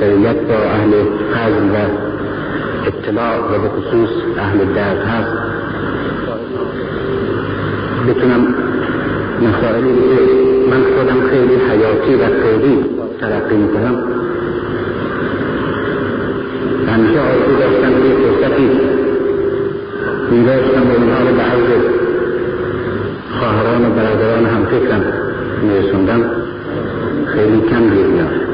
اکثریت با اهل حزم و اطلاع و به خصوص اهل درد هست بتونم مسائلی که من خودم خیلی حیاتی و خیلی ترقی می‌کنم همیشه آرزو داشتم که فرصتی میداشتم و اینها رو به عرض خواهران و برادران هم فکرم میرسوندم خیلی کم گیر میاد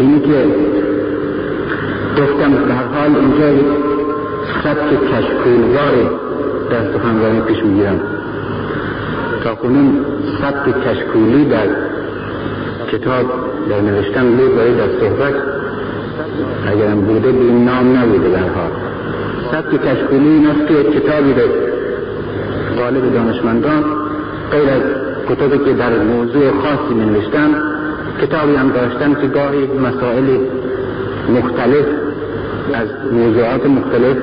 اینی که گفتم در حال اینجا سبک کشکولوار در سخنرانی پیش می‌گیرم. تا کنون سبک کشکولی در کتاب در نوشتن بود برای در صحبت اگرم بوده به این نام نبوده در حال. سبک کشکولی این است که کتابی به غالب دانشمندان غیر از کتابی که در موضوع خاصی می کتابی هم داشتن که گاهی مسائل مختلف از موضوعات مختلف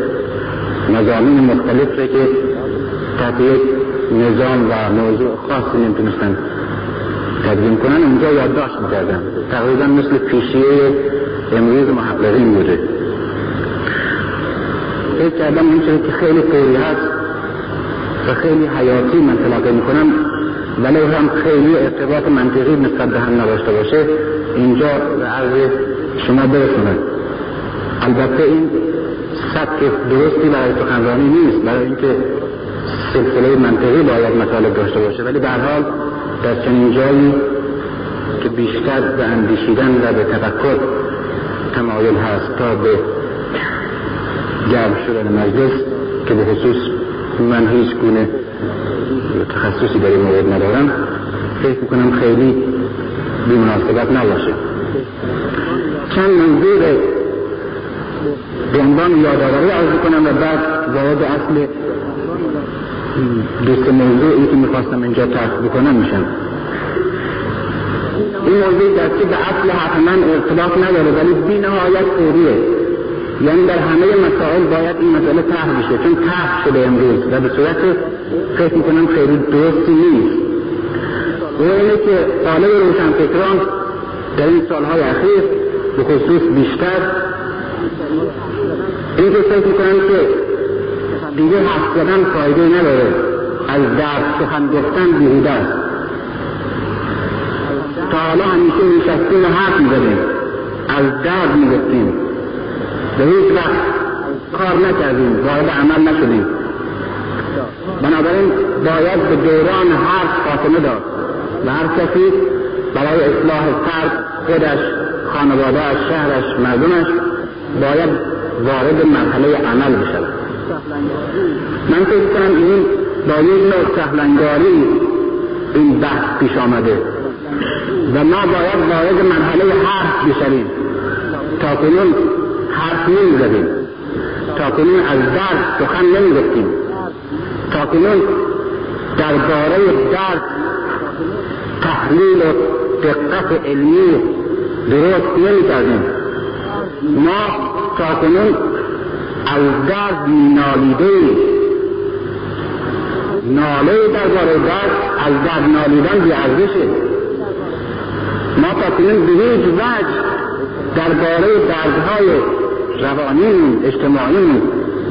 مزامین مختلف که تحت یک نظام و موضوع خاصی نمی‌تونستن تدوین کنن اونجا یادداشت می‌کردن تقریبا مثل پیشیه امروز محققین بوده. فکر کردم این که خیلی فوری هست و خیلی حیاتی من تلقی می‌کنم ولی هم خیلی ارتباط منطقی نسبت به هم نداشته باشه. اینجا به عرض شما برسونه البته این سبک درستی برای سخنرانی نیست. برای اینکه سلسله منطقی باید مطالب داشته باشه. ولی به حال در چنین جایی که بیشتر به اندیشیدن و به تفکر تمایل هست تا به گرم شدن مجلس که به خصوص من هیچ گونه تخصصی در این مورد ندارم. فکر می‌کنم خیلی بیمناسبت نباشه. چند منظور به عنوان یادآوری عرض کنم و بعد وارد اصل دوست موضوعی که می‌خواستم اینجا طرح بکنم میشم. این موضوع در که به اصل حتما ارتباط نداره ولی بی نهایت فوریه. یعنی در همه مسائل باید این مسئله طرح بشه چون طرح شده امروز و به صورت فکر می‌کنم خیلی درستی نیست. و اینه که طالب روشنفکران در این سالهای اخیر به خصوص بیشتر این که فکر می‌کنم که دیگه حرف زدن فایده نداره. از درد سخن گفتن بیهوده است. تا حالا همیشه نشستیم و حرف می‌زدیم. از درد می‌گفتیم. به هیچ وقت کار نکردیم. وارد عمل نشدیم. بنابراین باید به دوران حرف خاتمه داد و هر کسی برای اصلاح فرد خودش خانوادهش شهرش مردمش باید وارد مرحله عمل بشود. من فکر کنم این با یک نوع سهلنگاری این بحث پیش آمده و ما باید وارد مرحله حرف بشویم. تا کنون حرف نمی‌زدیم. تا کنون از درد سخن نمی‌گفتیم. تا کنون درباره درد تحلیل و دقت علمی درست نمی‌کردیم ما تا کنون از درد نالیده ناله درباره درد از درد نالیدن بیارزشه. ما تا کنون به هیچ وجه درباره دردهای روانی اجتماعی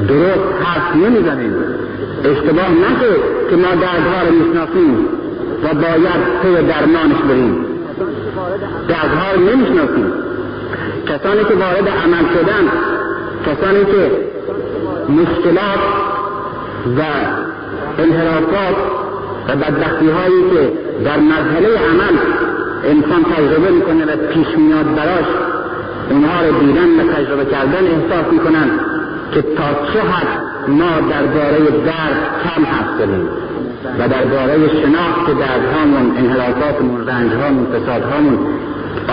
درست حرف نمی‌زنیم. اشتباه نشه که ما دردها رو می‌شناسیم و باید پی درمانش بریم. دردها رو نمی‌شناسیم. کسانی که وارد عمل شدن کسانی که مشکلات و انحرافات و بدبختی هایی که در مرحله عمل انسان تجربه می‌کنه و پیش میاد براش اونها رو دیدن و تجربه کردن احساس می‌کنن. که تا چه حد ما درباره درد کم حرف زدیم و درباره شناخت دردهامون انحرافاتمون رنجهامون فسادهامون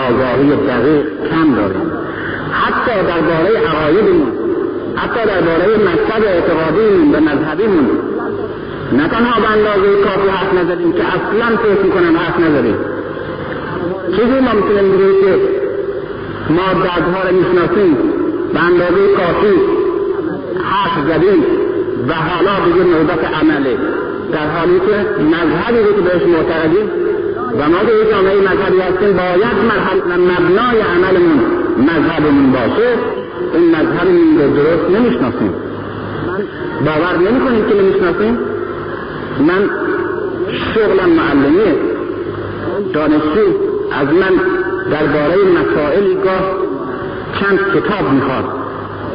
آگاهی دقیق کم داریم. حتی درباره عقایدمون حتی درباره مذهب اعتقادیمون و مذهبیمون. نه تنها به اندازه کافی حرف نزدیم که اصلا فکر می‌کنن حرف نزدیم. چیزی ممکنه میگه که ما دردها رو می‌شناسیم به اندازه کافی حرف زدیم و حالا دیگه نوبت عمله. در حالی که مذهبی رو که بهش معتقدیم و ما که جامعه مذهبی هستیم باید مبنای عملمون مذهبمون باشه. این مذهبمون رو درست نمی‌شناسیم. باور نمی کنید که نمی‌شناسیم؟ من شغلم معلمیه. دانشجو از من درباره مسائلی گاه چند کتاب می‌خواد.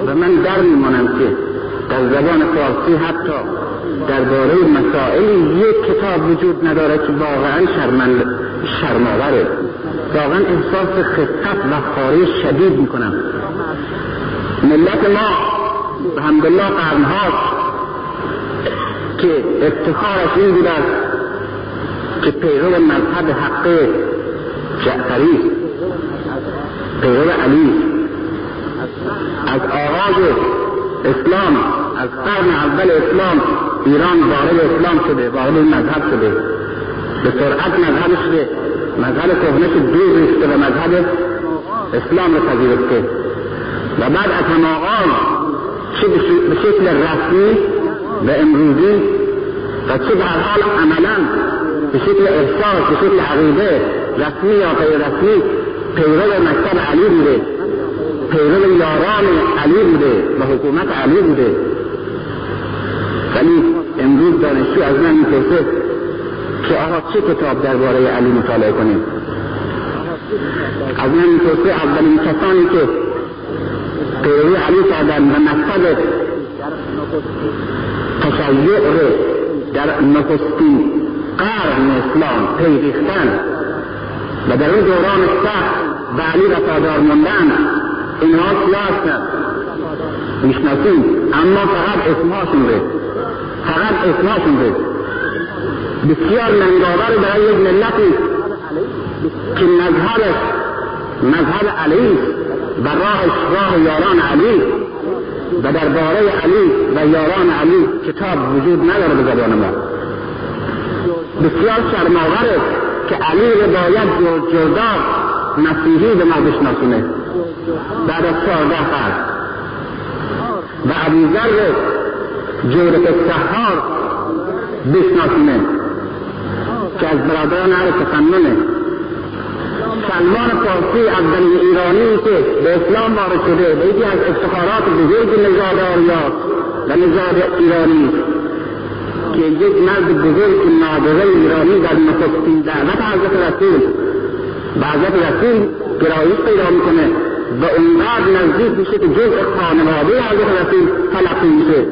و من در میمانم که در زبان فارسی حتی درباره مسائلی یک کتاب وجود نداره که واقعا شرمند شرماوره واقعا احساس خفت و خاری شدید می‌کنم. ملت ما الحمدلله قرنهاست که افتخارش این بود است که پیرو مذهب حق جعفری پیرو علی از آغاز اسلام از قرن اول اسلام ایران وارد اسلام شده وارد مذهب شده. به سرعت مذهب شده. مذهب کهنه دور ریخته و مذهب اسلام رو پذیرفته. و بعد از هم آغاز چه به شکل رسمی و امروزی و چه در حال عملا به شکل احساس به شکل عقیده رسمی یا غیر رسمی پیرو مکتب علی بوده. پیرو یاران علی بوده و حکومت علی بوده. ولی امروز دانشجو از من می‌پرسه که آقا چه کتاب درباره علی مطالعه کنیم از من می‌پرسه اولین کسانی که پیروی علی کردن و مقصد تشیع در نخستین قرن اسلام پیریختن و در اون دوران سخت به علی وفادار موندن اینها کیا هستند می‌شناسیم اما فقط اسمهاشون رو. فقط اسمهاشون رو بسیار ننگاور برای یک ملتی. که مذهبش مذهب علی و راهش راه یاران علی و درباره علی و یاران علی کتاب وجود نداره به زبان ما. بسیار شرماوره که علی رو باید جدا مسیحی به ما بشناسونه. بعد از چهارده قرن و ابوذر رو جورت سهار بشناسونه که از برادران اهل تفننه سلمان فارسی اولین ایرانی که به اسلام وارد شده به یکی از افتخارات بزرگ نژاد آریاست و نژاد ایرانی که یک مرد بزرگ نابغه ایرانی در نخستین دعوت حضرت رسول به حضرت رسول گرایش پیدا می‌کنه. و اونقدر نزدیک میشه که جزء خانواده حضرت رسول تلقی میشه.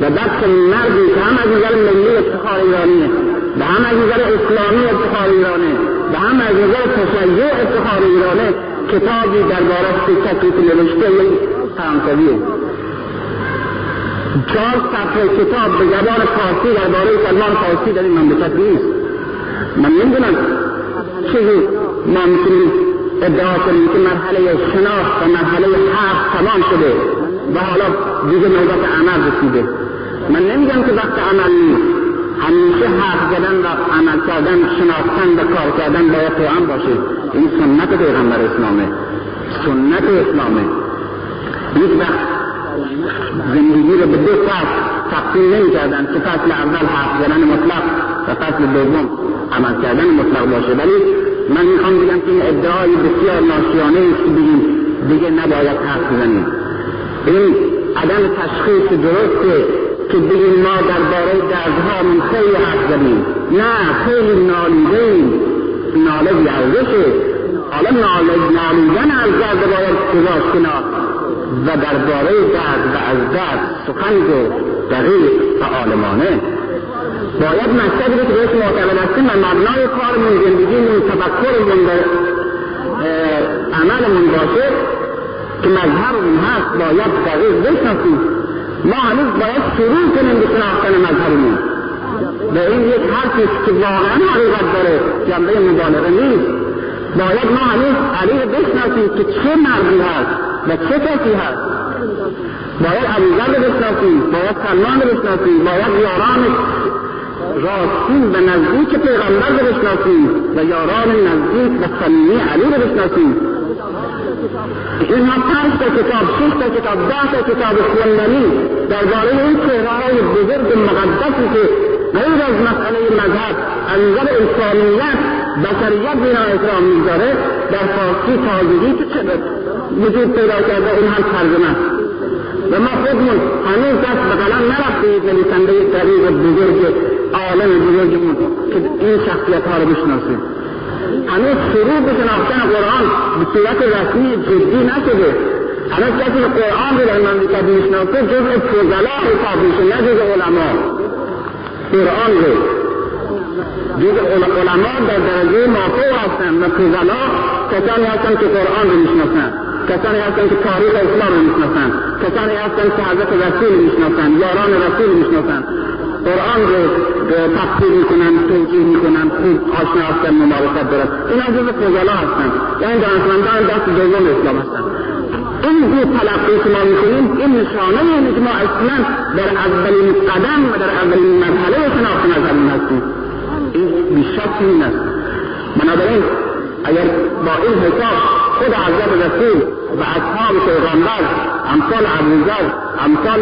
و چنین مردی که هم از نظر ملی افتخار ایرانیه و هم از نظر اسلامی افتخار ایرانه و هم از نظر تشیع افتخار ایرانه کتابی درباره تکلیف نوشته یک فرانسویه. چهار صفحه کتاب به زبان فارسی درباره سلمان فارسی در این مملکت نیست. من نمی‌دونم چیزی ما می‌تونیم ادعا کنیم که مرحله شناخت و مرحله حرف تمام شده و حالا دیگه نوبت عمل رسیده. من نمیگم که وقت عمل نیست. همیشه حرف زدن و عمل کردن شناختن و کار کردن باید هم باشه. این سنت پیغمبر اسلامه. سنت اسلامه. یک وقت زندگی رو به دو فصل تقسیم نمی کردن که فصل اول حرف زدن مطلق و فصل دوم عمل کردن مطلق باشه. ولی من می‌خوام بگم که این ادعای بسیار ناشیانه است که بگیم دیگه نباید حرف بزنیم. این عدم تشخیص درسته. که بگیم ما درباره من خیلی حرف زدیم. نه خیلی نالیدیم ناله بیارزشه حالا نالیدن از درد باید گذاشت کنار و درباره درد و از درد سخن گفت دقیق و عالمانه. باید مکتبی که بهش معتقد هستیم و مبنای کارمون زندگیمون تفکرمون به عملمون باشه که مذهبمون هست باید دقیق بشناسیم. ما هنوز باید شروع کنیم به شناختن مذهبمون به این یک حرفی که واقعا حقیقت داره. جنبه مبالغه نیست. باید ما هنوز علی بشناسیم که چه مردی هست و چه کسی هست. باید رو بشناسیم باید سلمان بشناسیم باید یاران راستین و نزدیک پیغمبر رو بشناسیم و یاران نزدیک و صمیمی علی رو بشناسیم. اینها پنج تا کتاب شش تا کتاب ده تا کتاب خوندنی درباره این چهرههای بزرگ مقدسی که غیر از مسئله مذهب از نظر انسانیت بشریت بنا اسلام می‌گذاره در فارسی تازگی که چه وجود پیدا کرده اون هم ترجمه و ما خودمون هنوز دست به قلم نرفتیم نویسنده طریق بزرگ عالم بزرگمون که این شخصیت ها رو بشناسیم هنوز شروع به شناختن قرآن به صورت رسمی جدی نشده. هنوز کسی قرآن رو در مملکت می‌شناسه جزء فضلا حساب میشه نه جزء علما. قرآن رو. جزء علما در درجه مافوق هستن و فضلا کسانی هستن که قرآن رو می‌شناسن. کسانی هستن که تاریخ اسلام رو می‌شناسن. کسانی هستن که حضرت رسول می‌شناسن یاران رسول می‌شناسن. قرآن رو تفسیر می‌کنن توجیه می‌کنن خوب آشنا هستن ممارست دارن اینا جز فضلا هستن. یعنی دانشمندان دست دوم اسلام هستن. این دو تلقی که ما می‌کنیم این نشانه اینه که ما اصلا در اولین قدم و در اولین مرحله شناخت مذهبی هستیم. این بیشک این است. بنابراین اگر با این حساب خود حضرت رسول و اصحاب پیغمبر امثال ابوذر امثال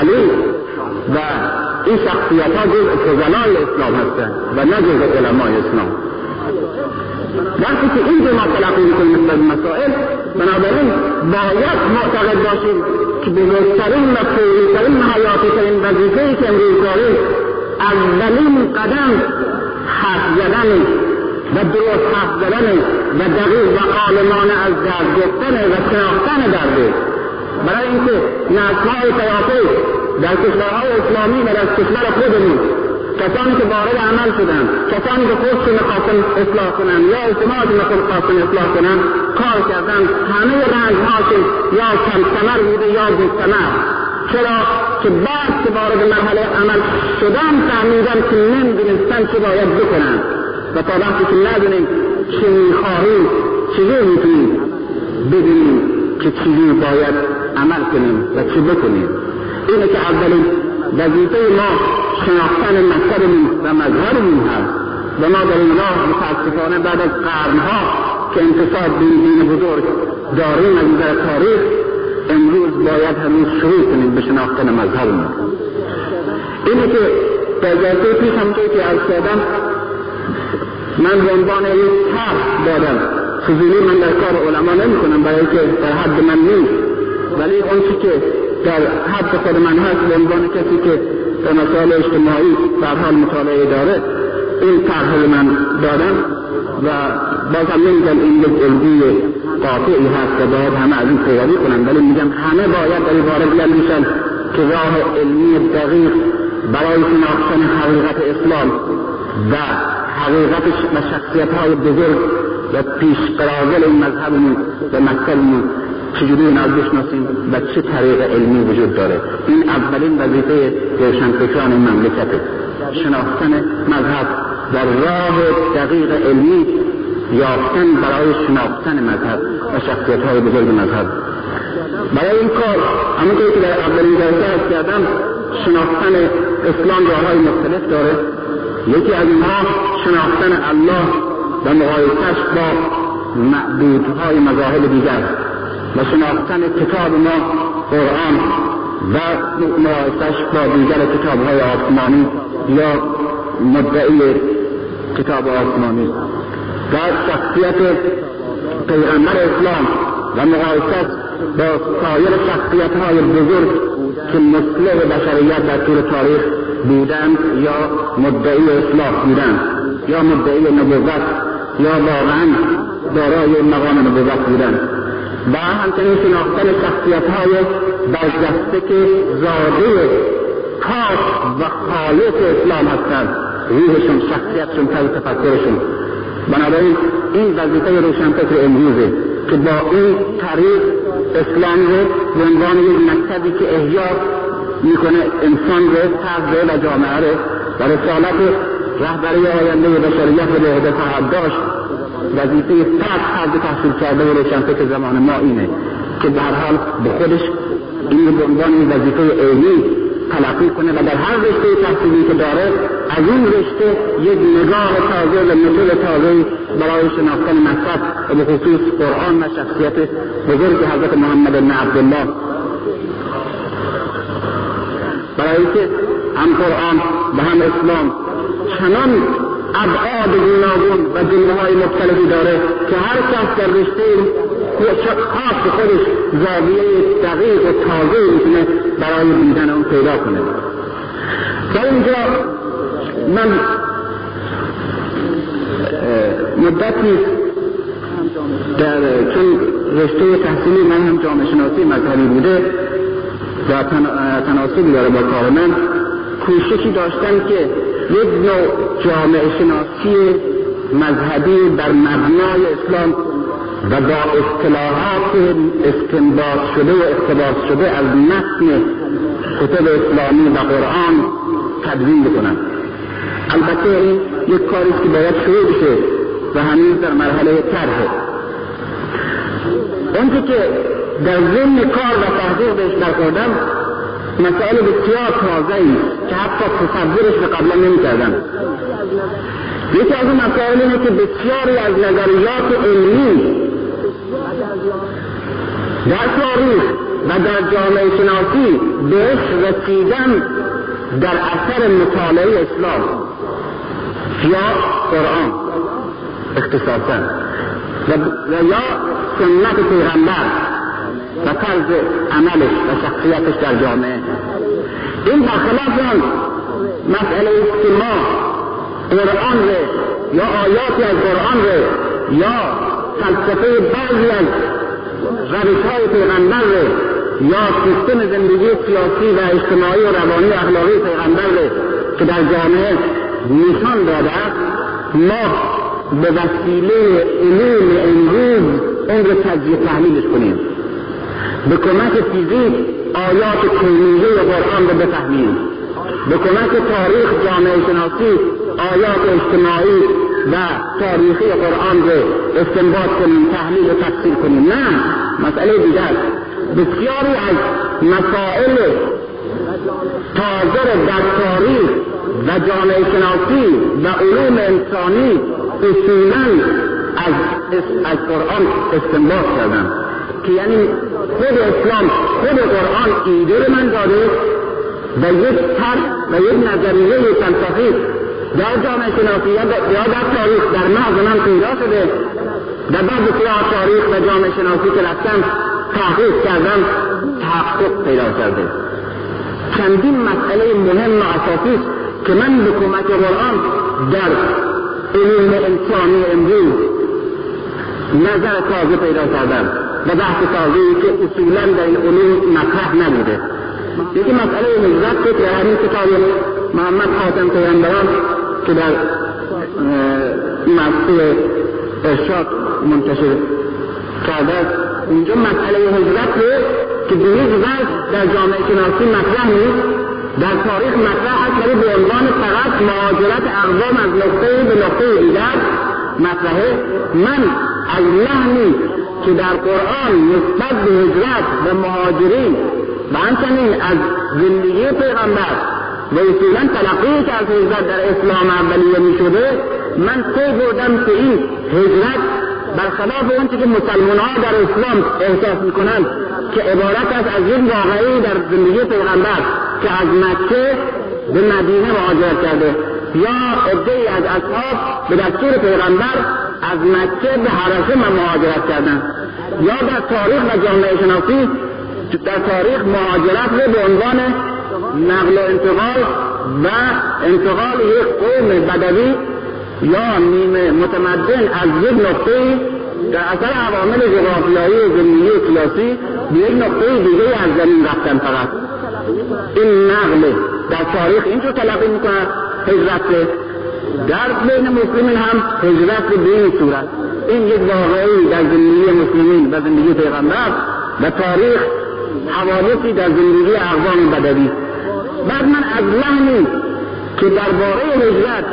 علی و این شخصیت ها جز فضلای اسلام هستند و نه جز علمای اسلام. وقتی که این ما تلقی می‌کنیم مثل مسائل بنابراین باید معتقد باشیم که بزرگترین و فوریترین حیاتیترین وظیفه ای که امروز داریم اولین قدم حرف زدن و درست حرف زدن و دقیق و عالمانه از درد گفتن و شناختن درده برای اینکه نسلهای توافق در کشورهای اسلامی و در کشور خودمون. کسانی که وارد عمل شدن کسانی که خودشون می‌خواستن اصلاح کنن یا اجتماعشون خواستن اصلاح کنن کار کردن. همه رنجهاشون یا کم ثمر بوده یا بی ثمر چرا؟ که بعد که وارد مرحله عمل شدن فهمیدن که نمی‌دونستن چه باید بکنن. و تا وقتی که ندونیم چه می‌خواهیم چجور می‌تونیم ببینیم که چجور باید عمل کنیم و چه بکنیم. اینه که اولین وظیفه ما شناختن مذهبمون و مذهبمون هست. و ما در این راه متاسفانه بعد از قرنها که انتصاب به دین بزرگ داریم از در تاریخ امروز باید هنوز شروع کنیم به شناختن مذهبمون. اینه که در جلسه پیش همونطور که عرض کردم من به عنوان یک طرح دادم. فضولی من در کار علما نمی کنم برای که در حد من نیست. ولی اون که در حد خود من هست به عنوان کسی که در مسائل اجتماعی در حال مطالعه داره این طرح من دادم و بازم نمیگم این یک الگوی قاطعی هست و باید همه از این پیروی کنن ولی میگم همه باید در وارد بیندیشن که راه علمی دقیق برای شناختن حقیقت اسلام و حقیقت و شخصیت های بزرگ و پیش قراغل این مذهبمون و مکتبمون چجوری اینا بشناسیم و چه طریق علمی وجود داره؟ این اولین وظیفه روشنفکران مملکته. شناختن مذهب در راه دقیق علمی یافتن برای شناختن مذهب و شخصیت های بزرگ مذهب. برای این کار همونطور که در اولین جلسه از کردم شناختن اسلام راههای مختلف داره. یکی از اینها شناختن الله و مقایسش با معبودهای مذاهب دیگر. و شناختن کتاب ما قرآن و مقایسش با دیگر کتاب های آسمانی یا مدعی کتاب آسمانی. و شخصیت پیغمبر اسلام و مقایسش با سایر شخصیت های بزرگ که مصلح بشریت در طول تاریخ بودند یا مدعی اصلاح بودند یا مدعی نبوت یا واقعا دارای مقام نبوت بودند. و همچنین شناختن شخصیت های برجسته که زاده کاش و خالق اسلام هستند. روحشون شخصیتشون طرز تفکرشون. بنابراین این وظیفه روشنفکر امروزه که با این طریق اسلام رو به عنوان یک مکتبی که احیا می‌کنه انسان رو فرد و جامعه رو و رسالت رهبری آینده بشریت رو به عهده خواهد داشت. وظیفه فرد فرد تحصیل کرده و روشنفکر زمان ما اینه که هر حال به خودش این به عنوان وظیفه عینی تلقی کنه و در هر رشته تحصیلی که داره از این رشته یک نگاه تازه و مدل تازه برای شناختن مذهب و به خصوص قرآن و شخصیت بزرگ حضرت محمد بن عبدالله. برای که هم قرآن و هم اسلام چنان ابعاد گوناگون و های مختلفی داره که هر کس در رشته خاص خودش زاویه دقیق و تازه می‌تونه برای دیدن اون پیدا کنه. در اینجا من مدتی در چون رشته تحصیلی من هم جامعه شناسی مذهبی بوده و تناسبی داره با کار من کوششی داشتن که یک نوع جامعه شناسی مذهبی در مبنای اسلام و با اصطلاحات استنباط شده و اقتباس شده از متن کتب اسلامی و قرآن تدوین بکنن البته این یک کاری که باید شروع بشه و هنوز در مرحله طرحه. اونچه که در ضمن کار و تحقیق بهش برخوردم مسائل بسیار تازه ای که حتی تصورش به قبلا نمی کردم یکی از اون مسائل اینه که بسیاری از نظریات علمی در تاریخ و در جامعه شناسی بهش رسیدن در اثر مطالعه اسلام یا قرآن اختصاصا. و یا سنت پیغمبر. و طرز عملش و شخصیتش در جامعه. این برخلاف اون مسئله است که ما قرآن یا آیاتی از قرآن یا فلسفه بعضی از روش های پیغمبر یا سیستم زندگی سیاسی و اجتماعی و روانی اخلاقی پیغمبر که در جامعه نشان داده است ما به وسیله علوم امروز اون رو تجزیه تحلیلش کنیم. به کمک فیزیک آیات کلیه قرآن رو بفهمیم. به کمک تاریخ جامعه شناسی آیات اجتماعی و تاریخی قرآن رو استنباط کنیم تحلیل و تفسیر کنیم. نه مسئله دیگر بسیاری از مسائل تازه در تاریخ و جامعه شناسی و علوم انسانی اصولا از, از قرآن استنباط کردن. که یعنی خود اسلام خود قرآن ایده من داده و یک تر و یک نظریه فلسفی در جامعه شناسی یا در تاریخ در مغز من پیدا شده در بعد بسیار تاریخ و جامعه شناسی که رفتم تحقیق کردم تحقق پیدا کرده. چندین مسئله مهم و اساسی که من به کمک قرآن در علوم انسانی امروز نظر تازه پیدا کردم. و بحث تازهی که اصولا در این علوم مطرح نبوده. یکی مسئله نجرت فکر همین کتاب محمد خاتم پیغمبران که در مقصود ارشاد منتشر کرده. است اینجا مسئله هجرت که به هیچ در جامعه شناسی مطرح نیست. در تاریخ مطرح است ولی به عنوان فقط مهاجرت اقوام از نقطه به نقطه دیگر مطرحه. من از لحنی که در قرآن نسبت به هجرت و مهاجرین و همچنین از زندگی پیغمبر و اصولا تلقی که از هجرت در اسلام اولیه می شده من پی بردم که این هجرت برخلاف اونچه که مسلمان ها در اسلام احساس می‌کنند که عبارت است از یک واقعی در زندگی پیغمبر که از مکه به مدینه مهاجرت کرده یا عده از اصحاب به دستور پیغمبر از مکه به حرسه مهاجرت کردن. یا در تاریخ و جامعه شناسی در تاریخ مهاجرت رو به عنوان نقل و انتقال و انتقال یک قوم بدوی یا نیمه متمدن از یک نقطه در اثر عوامل جغرافیایی زمینی و سیاسی به یک نقطه دیگه از زمین رفتن فقط. این نقل در تاریخ اینجور تلقی می‌کنند هجرت در بین مسلمین هم هجرت به این صورت. این یک واقعی در زندگی مسلمین و زندگی پیغمبر و تاریخ حوادثی در زندگی اقوام بدوی. بعد من از لحنی که درباره هجرت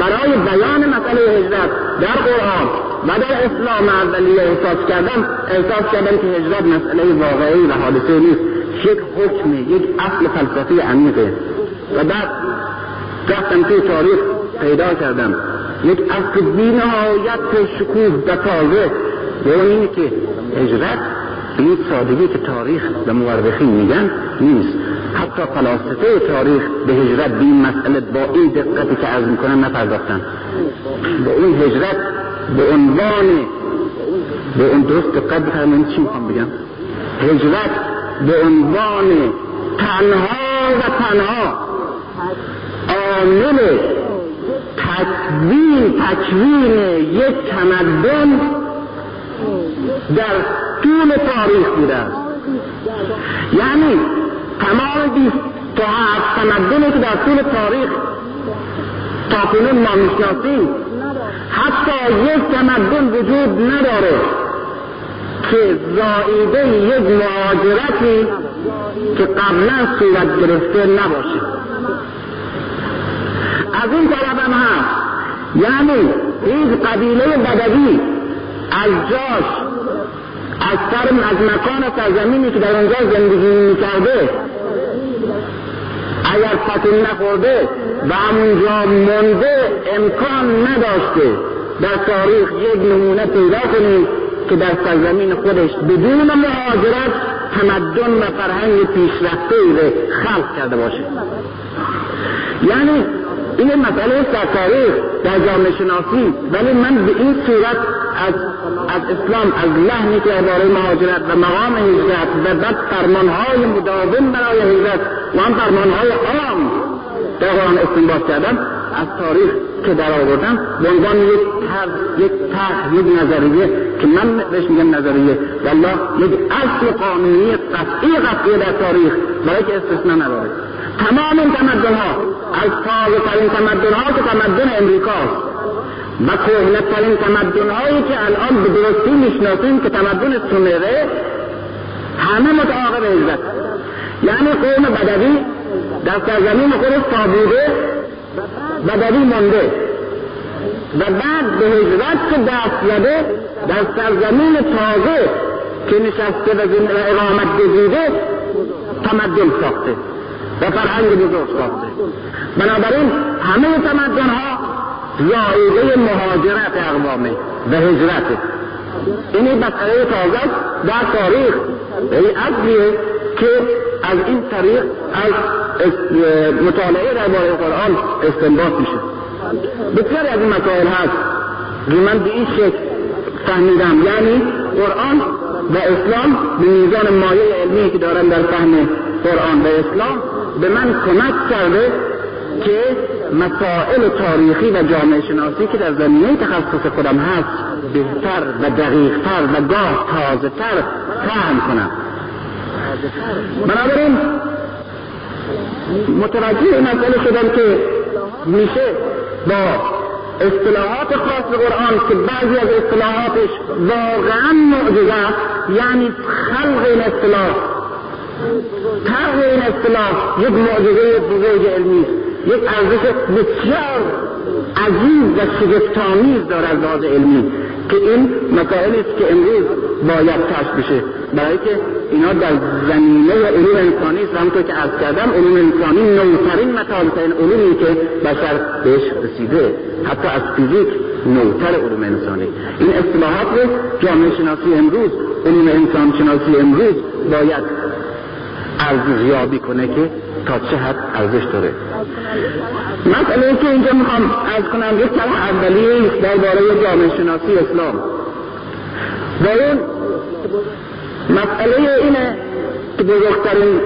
برای بیان مسئله هجرت در قرآن و در اسلام اولیه احساس کردم احساس کردم که هجرت مسئله واقعی و حادثه نیست. یک حکم یک اصل فلسفی عمیقه. و بعد رفتم توی تاریخ پیدا کردم. یک اصل بینهایت شکوه و تازه و اینه که هجرت به این سادگی که تاریخ و مورخین میگن نیست. حتی فلاسفه تاریخ به هجرت به این مسئله با این دقتی که عرض می‌کنم نپرداختن. به این هجرت به عنوان به اون درست دقت بفرمایید چی می‌خوام بگم؟ هجرت به عنوان تنها و تنها. عامل تکوین تکوین یک تمدن در طول تاریخ بوده. یعنی تمام بیست تا هفت تمدنی که در طول تاریخ تا کنون ما می‌شناسیم حتی یک تمدن وجود نداره که زائیده یک مهاجرتی که قبلا صورت گرفته نباشه. از این طرف هم هست. یعنی این قبیله بدوی از جاش از سر از مکان سرزمینی که در اونجا زندگی می‌کرده اگر فتن نخورده و همونجا منده امکان نداشته در تاریخ یک نمونه پیدا کنیم که در سرزمین خودش بدون مهاجرت تمدن و فرهنگ پیشرفته خلق کرده باشه. یعنی این مسئله در تاریخ در جامعه شناسی. ولی من به این صورت از از اسلام از لحنی که اداره مهاجرت و مقام هجرت و بعد فرمانهای مداوم برای هجرت و هم فرمانهای عام در قرآن استنباط کردم از تاریخ که در آوردم به عنوان یک طرح یک طرح یک نظریه که من بهش میگم نظریه. والله یک اصل قانونی قطعی قطعی در تاریخ برای که استثنا نداره. تمام این تمدن ها از تازه ترین تمدن ها که تمدن امریکاست و کهنه ترین تمدن هایی که الان به درستی می‌شناسیم که تمدن سومره همه متعاقب هجرت یعنی قوم بدوی در سرزمین خودش تا بوده بدوی مونده. و بعد به هجرت که دست زده در سرزمین تازه که نشسته و اقامت گزیده تمدن ساخته. و فرهنگ بزرگ ساخته بنابراین همه تمدن ها زائده مهاجرت اقوامه و هجرت. این مسئله تازه در تاریخ. این اصلیه که از این طریق از مطالعه درباره قرآن استنباط میشه. بسیاری از این مسائل هست که من به این شکل فهمیدم. یعنی قرآن و اسلام به میزان مایه علمی که دارن در فهم قرآن و اسلام به من کمک کرده که مسائل تاریخی و جامعه شناسی که در زمینه تخصص خودم هست بهتر و دقیقتر و گاه تازه تر فهم کنم. بنابراین متوجه مسئله شدم که میشه با اصطلاحات خاص قرآن که بعضی از اصطلاحاتش واقعا معجزه یعنی خلق این اصطلاح طرح این اصطلاح یک معجزه بزرگ علمی یک ارزش بسیار عزیز و شگفتآمیز داره از لحاظ علمی که این مسائلی است که امروز باید کشف بشه. برای که اینا در زمینه علوم انسانی است. همونطور که عرض کردم علوم انسانی نوترین مطالبترین علومی که بشر بهش رسیده. حتی از فیزیک نوتر علوم انسانی. این اصطلاحات رو جامعه شناسی امروز علوم انسان شناسی امروز باید ارزیابی کنه که تا چه حد ارزش داره. مسئله که اینجا می‌خوام از کنم یک طرح اولیه است درباره جامعه شناسی اسلام. و اون مسئله اینه که بزرگترین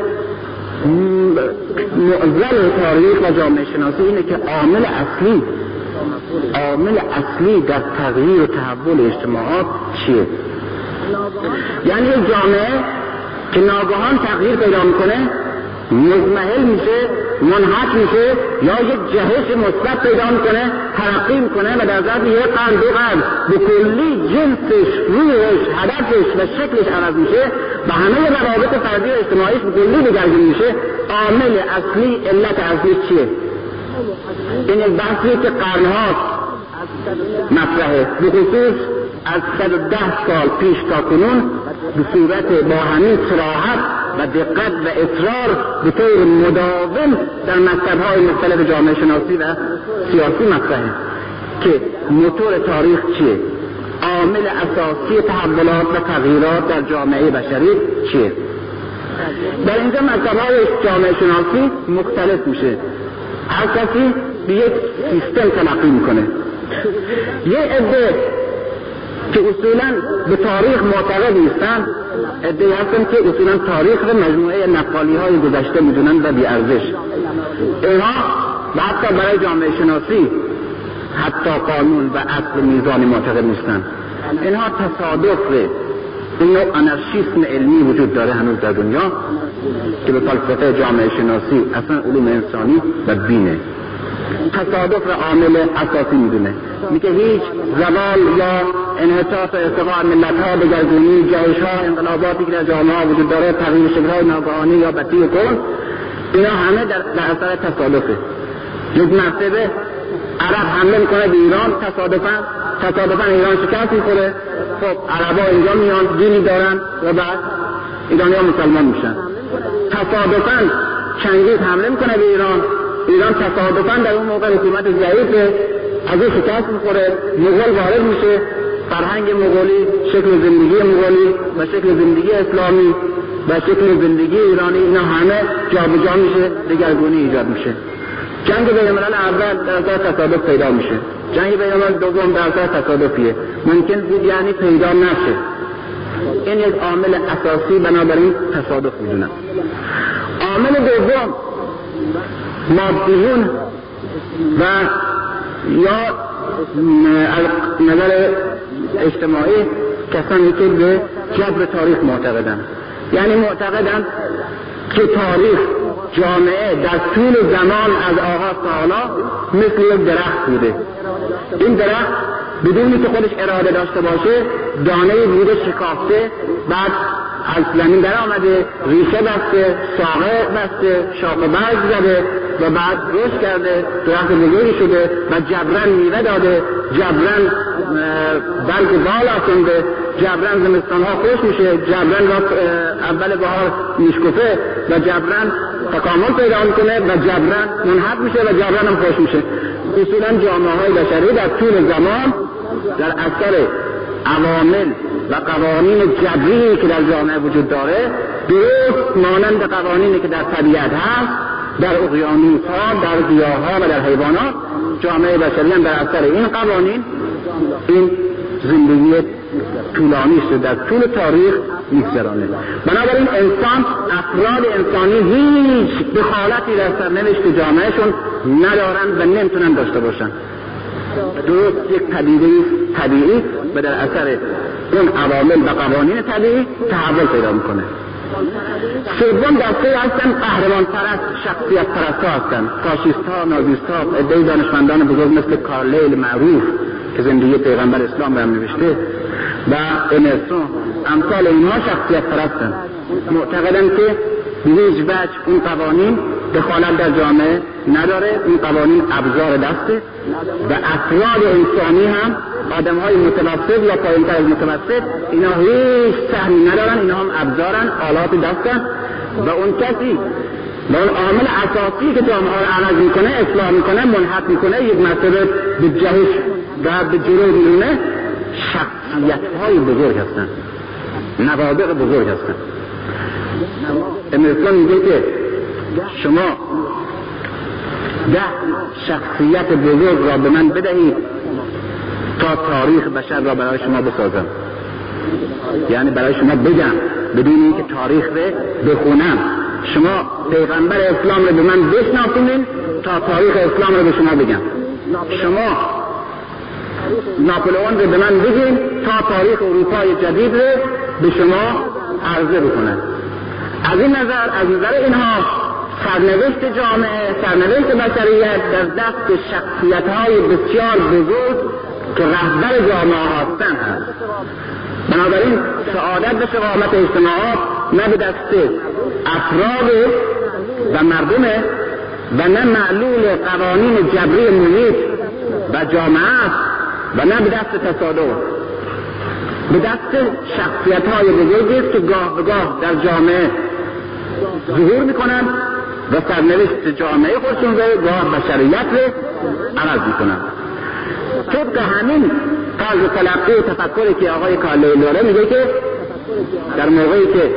معضل تاریخ و جامعه شناسی اینه که عامل اصلی عامل اصلی در تغییر و تحول اجتماعات چیه؟ یعنی جامعه که ناگهان تغییر پیدا می‌کنه مزمحل میشه منحط میشه یا یک جهش مثبت پیدا می‌کنه ترقی می‌کنه و در ظرف یک قرن دو قرن به کلی جنسش روحش هدفش و شکلش عوض میشه و همه روابط فردی و اجتماعیش به کلی دگرگون میشه. عامل اصلی علت اصلی چیه؟ این بحثی که قرنهاست مطرحه به خصوص از 110 سال پیش تا کنون به صورت با همین سراحت و دقت و اصرار به طور مداوم در مکتبهای مختلف جامعه شناسی و سیاسی مطرحه که موتور تاریخ چیه؟ عامل اساسی تحولات و تغییرات در جامعه بشری چیه؟ در اینجا های جامعه شناسی مختلف میشه. هر کسی به یک سیستم تلقی می‌کنه. یه عده که اصولا به تاریخ معتقد نیستن عده هستن که اصولا تاریخ رو مجموعه نقالی های گذشته می‌دونن و بیارزش. اینها و حتی برای جامعه شناسی حتی قانون و اصل میزانی معتقد نیستن. اینها تصادف این نوع انرشیسم علمی وجود داره هنوز در دنیا که به فلسفه جامعه شناسی اصلا علوم انسانی و بینه تصادف را عامل اساسی می‌دونه. میگه هیچ زوال یا انحطاط ارتقاء ملت ها دگرگونی جهش ها انقلاباتی که جامعه وجود داره تغییر شکل های ناگهانی یا بطی کن اینا همه در, در اثر تصادفه. یک مرتبه عرب حمله می‌کنه به ایران تصادفا تصادفا ایران شکست می‌خوره. خب عربا اینجا میان دینی دارن و بعد ایرانی ها مسلمان میشن. تصادفا چنگیز حمله می‌کنه به ایران. ایران تصادفا در اون موقع حکومت ضعیفه از این شکست می‌خوره مغول وارد میشه فرهنگ مغولی شکل زندگی مغولی و شکل زندگی اسلامی و شکل زندگی ایرانی اینا همه جابجا میشه دگرگونی ایجاد میشه. جنگ بین الملل اول در اثر تصادف پیدا میشه. جنگ بین الملل دوم در اثر تصادفیه. ممکن بود یعنی پیدا نشه. این یک عامل اساسی بنابراین تصادف می‌دونم. عامل دوم مادیون و یا نظر اجتماعی کسانی که به جبر تاریخ معتقدن یعنی معتقدن که تاریخ جامعه در طول زمان از آغاز تا حالا مثل یک درخت بوده. این درخت بدون که خودش اراده داشته باشه دانه بوده شکافته بعد زمین در آمده ریشه بسته ساقه بسته شاق برگ زده و بعد رشد کرده درخت بزرگی شده و جبران میوه داده. جبران برگ بال آسنده جبران زمستان ها خوش میشه. جبران را اول بهار میشکفه و جبران تکامل پیدا می‌کنه و جبران منحط میشه و جبران هم خوش میشه. اصولا جامعه های بشری در طول زمان در اثر عوامل و قوانین جبری که در جامعه وجود داره درست مانند قوانینی که در طبیعت هست در اقیانوس ها در گیاه ها و در حیوانات. جامعه بشری هم در اثر این قوانین این زندگی طولانی شده در طول تاریخ میگذرانه. بنابراین انسان افراد انسانی هیچ دخالتی در سرنوشت جامعهشون ندارن و نمی‌تونن داشته باشن. درست یک پدیده طبیعی و در اثر اون عوامل و قوانین طبیعی تحول پیدا می‌کنه. سوم دسته هستن قهرمان پرست شخصیت پرست ها هستن. فاشیست ها نازیست ها ادهی دانشمندان بزرگ مثل کارلیل معروف که زندگی پیغمبر اسلام رو هم نوشته و امرسون امثال اینها شخصیت پرستن معتقدن که به هیچ وجه این قوانین دخالت در جامعه نداره. این قوانین ابزار دسته. و افراد انسانی هم آدم های متوسط یا پایینتر از متوسط اینا هیچ سهمی ندارن. اینا هم ابزارن آلات دستن. و اون کسی و اون عامل اساسی که جامعه رو عوض می‌کنه اصلاح می‌کنه منحط می‌کنه یک مرتبه به جهش و به جلو میرونه شخصیت های بزرگ هستن. نوابق بزرگ هستن. امرسون میگه که شما ده شخصیت بزرگ را به من بدهید تا تاریخ بشر را برای شما بسازم. یعنی برای شما بگم بدون اینکه تاریخ رو بخونم. شما پیغمبر اسلام رو به من بشناسونین تا تاریخ اسلام رو به شما بگم. شما ناپلئون رو به من بگین تا تاریخ اروپای جدید رو به شما عرضه بکنم. از این نظر از نظر اینها سرنوشت جامعه سرنوشت بشریت در دست شخصیت های بسیار بزرگ که رهبر جامعه هستن هست بنابراین سعادت به شقامت اجتماعات نه به دست افراد و مردم و نه معلول قوانین جبری محیط و جامعه است و نه به دست تصادف. به دست شخصیت های بزرگی است که گاه به گاه در جامعه ظهور می‌کنن و سرنوشت جامعه خودشون رو گاه بشریت رو عوض می‌کنن. طبق همین طرز تلقی و تفکری که آقای کارلی داره میگه که در موقعی که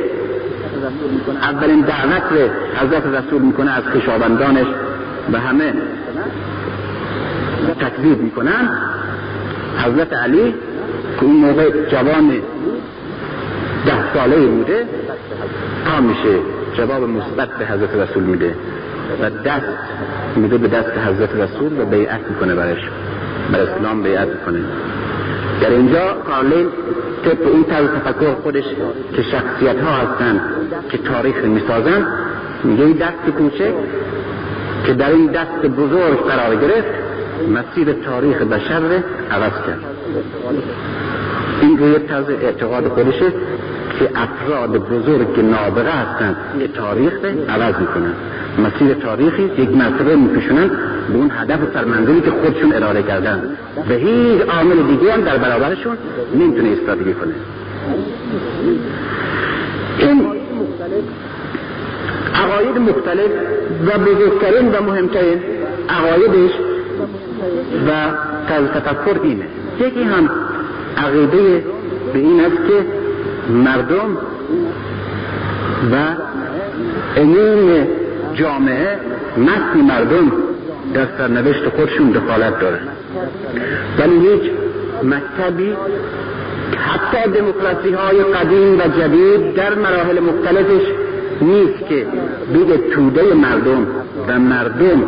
اولین دعوت رو حضرت رسول می‌کنه از خشابندانش به همه تکذیب می‌کنن حضرت علی که اون موقع جوان ده ساله بوده تا میشه. جواب مثبت به حضرت رسول میده و دست میده به دست حضرت رسول و بیعت می‌کنه برش بر اسلام بیعت می‌کنه. در اینجا کارلین طبق این طرز تفکر خودش که شخصیت ها هستن که تاریخ می‌سازن میگه این دست کوچک که در این دست بزرگ قرار گرفت مسیر تاریخ بشر عوض کرد. این روی طرز اعتقاد خودشه. که افراد بزرگ نابغه هستند که تاریخ عوض می‌کنن. مسیر تاریخی یک مرتبه میکشونن به اون هدف و سرمنزلی که خودشون اراده کردن. به هیچ عامل دیگه هم در برابرشون نمی‌تونه استراتژی کنه. این عقاید مختلف و بزرگترین و مهمترین عقایدش و تفکر اینه. یکی هم عقیده به این است که مردم و عموم جامعه متن مردم در سرنوشت خودشون دخالت دارن ولی هیچ مکتبی حتی دموکراسی های قدیم و جدید در مراحل مختلفش نیست که بگه توده مردم و مردم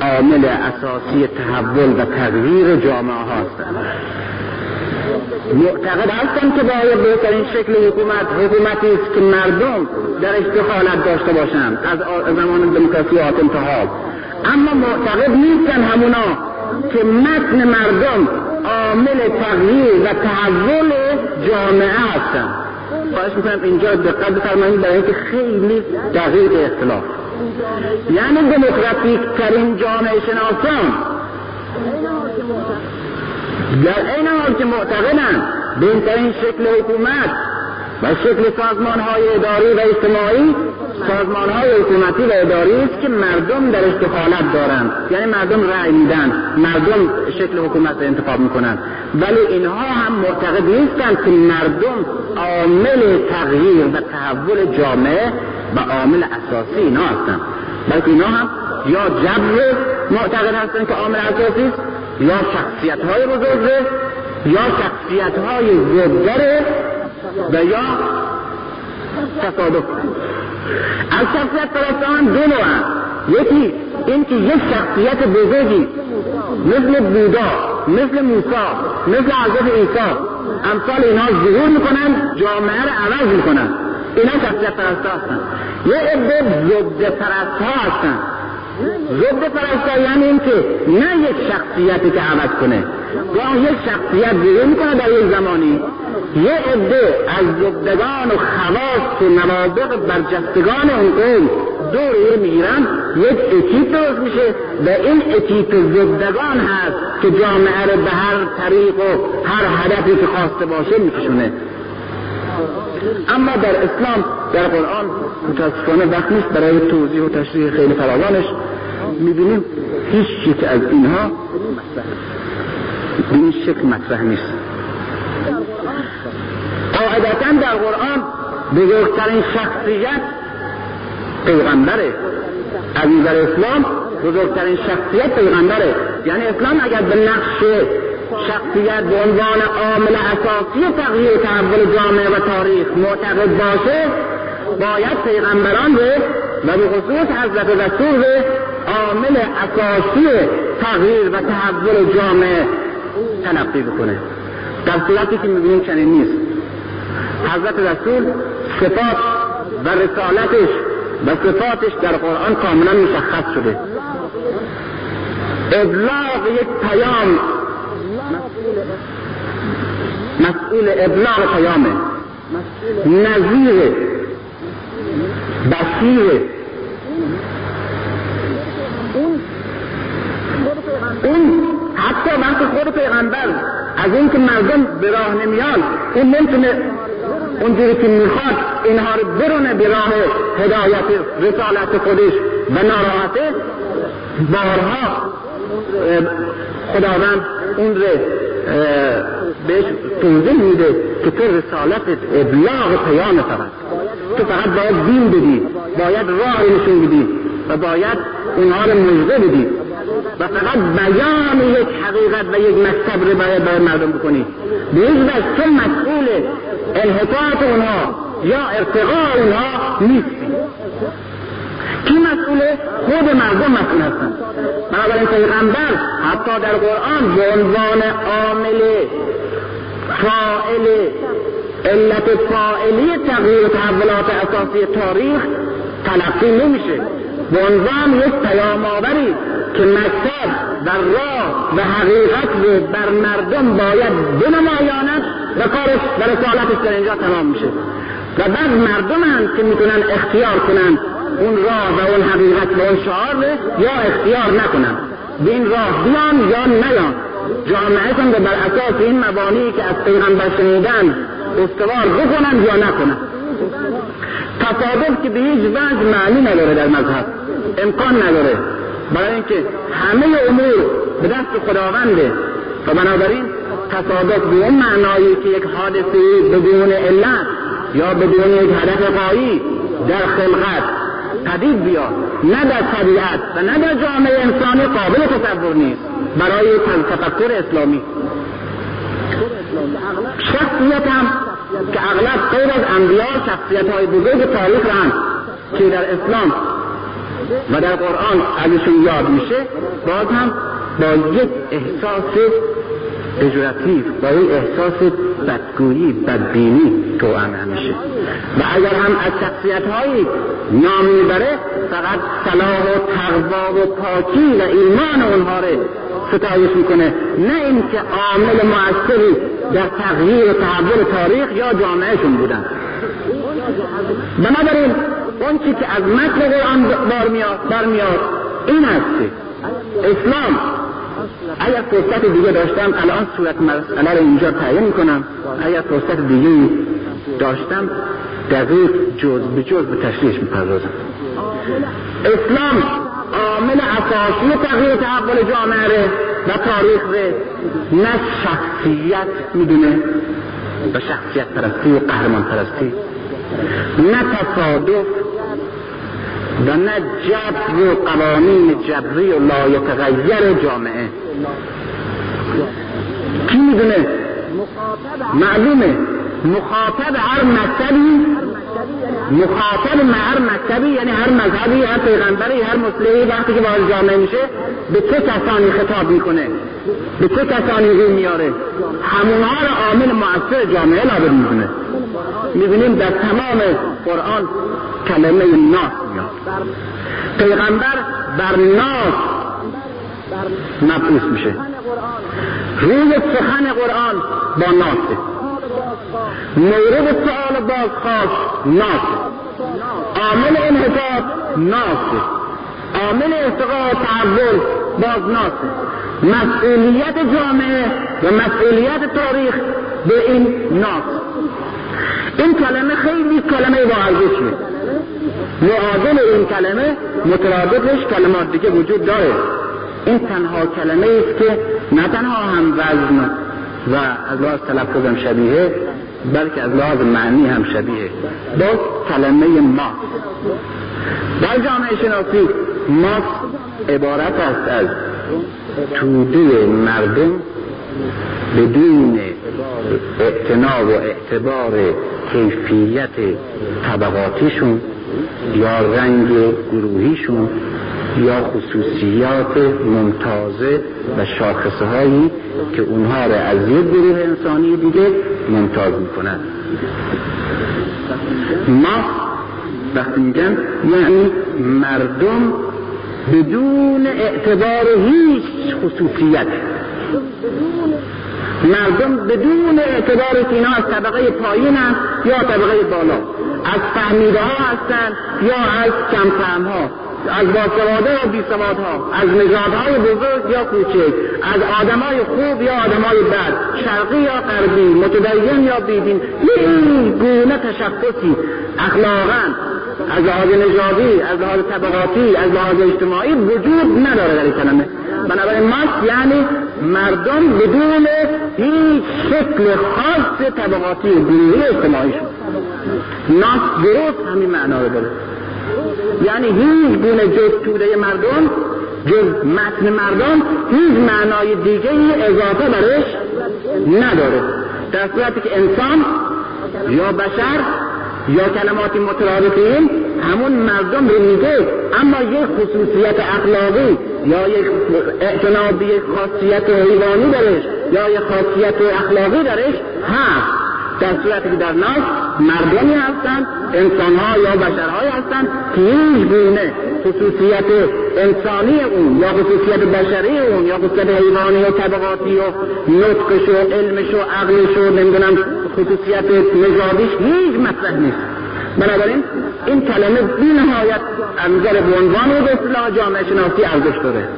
عامل اساسی تحول و تغییر جامعه هستند. معتقد هستم که باید بهترین شکل حکومت حکومتی است که مردم درش دخالت داشته باشند از زمان دموکراسی آتم تا حال اما معتقد نیستن همونا که متن مردم عامل تغییر و تحول جامعه هستن. خواهش می‌کنم اینجا دقت بفرمایید برای اینکه خیلی دقیق اختلاف. یعنی دموکراتیک ترین جامعه شناسان. در این حال که معتقدند بهترین شکل حکومت و شکل سازمان های اداری و اجتماعی سازمان های حکومتی و اداری است که مردم در دخالت دارند. یعنی مردم رأی میدن مردم شکل حکومت را انتخاب می‌کنند ولی اینها هم معتقد نیستند که مردم عامل تغییر و تحول جامعه و عامل اساسی اینا هستند. بلکه اینا هم یا جبر معتقد هستند که عامل اساسی یا شخصیت های بزرگه یا شخصیت های زدره و یا تصادف. از شخصیت پرستان دو نوع یکی اینکه یک شخصیت بزرگی مثل بودا مثل موسی مثل حضرت عیسی امثال اینها ظهور می‌کنن جامعه رو عوض می‌کنن. اینا شخصیت پرست هستن. یه عده ضد پرست هستن. ضد یعنی این که نه یک شخصیتی که عوض کنه یا یک شخصیت ظهور می‌کنه در یک زمانی یه عده از زدگان و خواست و نوابق برجستگان اون قوم دور می‌گیرن یک اکیپ درست میشه و این اکیپ زدگان هست که جامعه رو به هر طریق و هر هدفی که خواسته باشه میکشونه اما در اسلام در قرآن متاسفانه وقت نیست برای توضیح و تشریح خیلی فراوانش. می‌بینیم هیچ یک از اینها به این شکل مطرح نیست. قاعدتا در قرآن بزرگترین شخصیت پیغمبره از در اسلام بزرگترین شخصیت پیغمبره یعنی اسلام اگر به نقش شخصیت به عنوان عامل اساسی تغییر تحول جامعه و تاریخ معتقد باشه باید پیغمبران رو و به خصوص حضرت رسول رو عامل اساسی تغییر و تحول جامعه تلقی بکنه. در صورتی که می‌بینیم چنین نیست. حضرت رسول صفات و رسالتش و صفاتش در قرآن کاملا مشخص شده. ابلاغ یک پیام مسئول ابلاغ پیامه. نظیر بشیر اون حتی وقتی خود پیغمبر از این که مردم به راه نمیان اون نمی‌تونه اونجوری که می‌خواد اینها رو برونه به راه هدایت رسالت خودش و ناراحته بارها خداوند اون رو بهش توضیح میده که تو رسالت ابلاغ پیام فقط تو فقط باید دین بدی باید راه نشون بدی و باید اونها رو مژده بدی. و فقط بیان یک حقیقت و یک مکتب رو باید باید مردم بکنی. به هیچ وجه تو مسئول انحطاط اونها یا ارتقاء اونها نیستی کی مسئوله خود مردم مسئول هستن. بنابراین پیغمبر حتی در قرآن به عنوان عامل فائل علت فائلی تغییر تحولات اساسی تاریخ تلقی نمیشه. به عنوان یک پیام آوری که مکتب و راه و حقیقت رو بر مردم باید بنمایاند و کارش و رسالتش در اینجا تمام میشه. و بعد مردم هم که می‌تونن اختیار کنن اون راه و اون حقیقت و اون شعار یا اختیار نکنن. به این راه بیان یا نیان. جامعه به بر اساس این مبانی که از پیغمبر شنیدن استوار بکنن یا نکنن. تصادف که به هیچ وجه معنی نداره در مذهب. امکان نداره. برای اینکه همه امور به دست خداونده و بنابراین تصادف به اون معنایی که یک حادثه بدون علت یا بدون یک هدف قایی در خلقت پدید بیاد. نه در طبیعت و نه در جامعه انسانی قابل تصور نیست. برای تفکر اسلامی. شخصیت هم که اغلب غیر از انبیا شخصیت های بزرگ تاریخ هم که در اسلام و در قرآن ازشون یاد میشه باز هم با یک احساس اجراتیف با یک احساس بدگویی بدبینی توأم میشه و اگر هم از شخصیت هایی نام می‌بره فقط صلاح و تقوا و پاکی و ایمان اونها رو ستایش می‌کنه. نه اینکه عامل موثری در تغییر و تحول تاریخ یا جامعهشون بودن. بنابراین اون چی که از متن قرآن برمیاد این است اسلام اگر فرصت دیگه داشتم الان صورت مسئله رو اینجا تعیین می‌کنم. اگر فرصت دیگه داشتم دقیق جز به جز به تشریحش می‌پردازم. اسلام عامل اساسی تغییر تحول جامعه و تاریخ ره. نه شخصیت می‌دونه و شخصیت پرستی و قهرمان پرستی نه تصادف و نه جبر و قوانین جبری و لایتغیر جامعه. کی می‌دونه؟ معلومه. مخاطب هر مکتبی مخاطب هر مکتبی یعنی هر مذهبی هر پیغمبری هر مسلمی وقتی که وارد جامعه میشه به چه کسانی خطاب می‌کنه به چه کسانی روی میاره همونها رو عامل مؤثر جامعه لابد می‌دونه. می‌بینیم در تمام قرآن کلمه ناس میاد. پیغمبر بر ناس مبعوث میشه. روی سخن قرآن با ناسه. مورد سؤال بازخواست ناسه عامل انحطاط ناسه عامل ارتقاء و باز ناسه مسئولیت جامعه و مسئولیت تاریخ به این ناس این کلمه خیلی کلمه با ارزشه معادل این کلمه مترادفش کلمات دیگه وجود داره. این تنها کلمه است که نه تنها هم وزن و از لحاظ تلفظم شبیه بلکه از لحاظ معنی هم شبیه. باز کلمه ما در جامعه شناسی ما عبارت است از توده مردم بدون اعتنا و اعتبار کیفیت طبقاتیشون یا رنگ گروهیشون یا خصوصیات ممتازه و شاخصه هایی که اونها را از یک گروه انسانی دیگه ممتاز می‌کنند. ما وقتی میگن یعنی مردم بدون اعتبار هیچ خصوصیت. مردم بدون اعتبار که اینا از طبقه پایین یا طبقه بالا. از فهمیده ها هستن یا از کم ها از باسواده و بیسواد ها از نژادهای بزرگ یا کوچک از آدمای خوب یا آدمای بد شرقی یا غربی متدین یا بیدین این گونه تشخصی اخلاقا از لحاظ نژادی از لحاظ طبقاتی از لحاظ اجتماعی وجود نداره در این کلمه. بنابراین ماست یعنی مردم بدون هیچ شکل خاص طبقاتی گروهی اجتماعی شد. ناس درست همین معنا رو داره. یعنی هیچ گونه جز توده مردم جز متن مردم هیچ معنای دیگه ای اضافه برش نداره. در صورتی که انسان یا بشر یا کلمات مترادفین همون مردم رو میگه اما یک خصوصیت اخلاقی یا یک اعتناب یک خاصیت حیوانی درش یا یک خاصیت اخلاقی درش هست. در صورتی که در ناس مردمی هستند انسانها یا بشرهایی هستند که هیچ گونه خصوصیت انسانی اون یا خصوصیت بشری اون یا خصوصیت حیوانی و طبقاتی و نطقش و علمش و عقلش و نمی‌دونم خصوصیت نژادیش هیچ مطرح نیست. بنابراین این کلمه بی نهایت از نظر به عنوان و به جامعه شناسی ارزش داره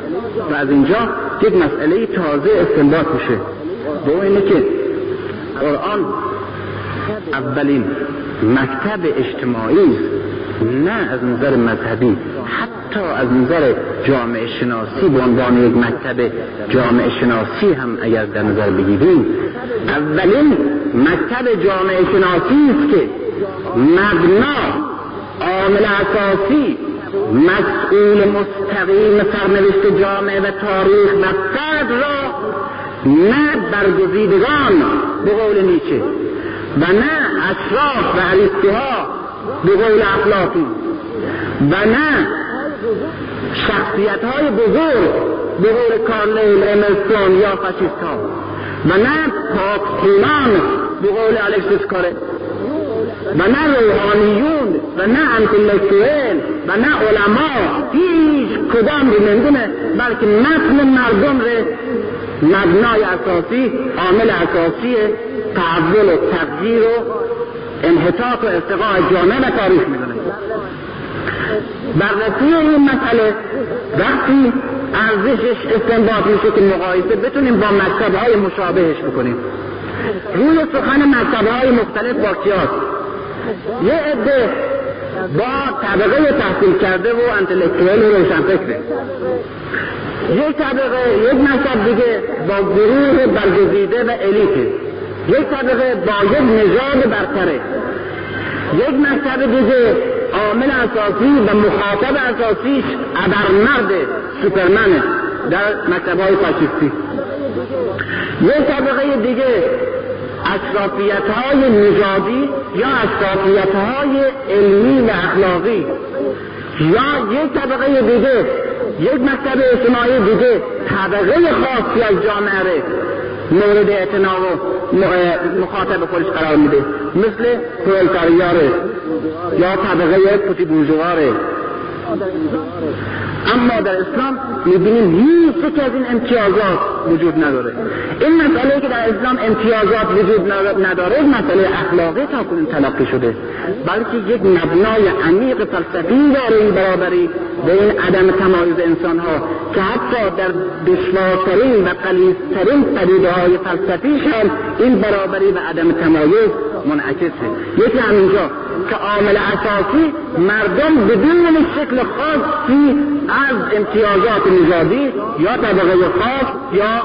و از اینجا یک مسئله تازه استنباط میشه. به اینه که قرآن اولین مکتب اجتماعی نه از نظر مذهبی حتی از نظر جامعه شناسی به عنوان یک مکتب جامعه شناسی هم اگر در نظر بگیریم. اولین مکتب جامعه شناسی است که مبنا عامل اساسی مسئول مستقیم سرنوشت جامعه و تاریخ و فرد را نه برگزیدگان به قول نیچه و نه اشراف و عریستوها به قول اخلاقی. و نه شخصیت های بزرگ به قول کارلیل امرسون یا فاشیست ها و نه پاکتینان به قول الکسیس کاره. و نه روحانیون و نه انتلکتویل و نه علما. هیچ کدام رو نمی‌دونه بلکه متن مردم رو مبنای اساسی عامل اساسی تحول و تغییر و انحطاط و ارتقاء جامعه و تاریخ می‌دونه. بررسی این مسئله وقتی ارزشش استنباط میشه که مقایسه بتونیم با مکتب های مشابهش بکنیم. روی سخن مکتب های مختلف با کیاس؟ یه عده با طبقه تحصیل کرده و انتلکتویل و روشنفکره. یک طبقه یک مکتب دیگه با گروه برگزیده و الیته. یک طبقه با یک نژاد برتره. یک مکتب دیگه عامل اساسی و مخاطب اساسیش ابرمرد سوپرمنه در مکتب های فاشیستی. یک طبقه دیگه اشرافیت های نژادی یا اشرافیت های علمی و اخلاقی یا یک طبقه دیگه یک مکتب اجتماعی دیگه طبقه خاصی از جامعه مورد اعتنا و مخاطب خودش قرار میده. مثل پرولتاریاره یا طبقه پوتی بورژواره اما در اسلام می‌بینیم هیچ یک از این امتیازات وجود نداره. این مسئله که در اسلام امتیازات وجود نداره مسئله اخلاقی تا کنون تلقی شده. بلکه یک مبنای عمیق فلسفی داره این برابری به این عدم تمایز انسان ها که حتی در دشوارترین و قلیزترین پدیده های فلسفیش هم این برابری و عدم تمایز منعکسه. یکی همینجا که عامل اساسی مردم بدون شکل خاصی از امتیازات نژادی یا طبقه خاص یا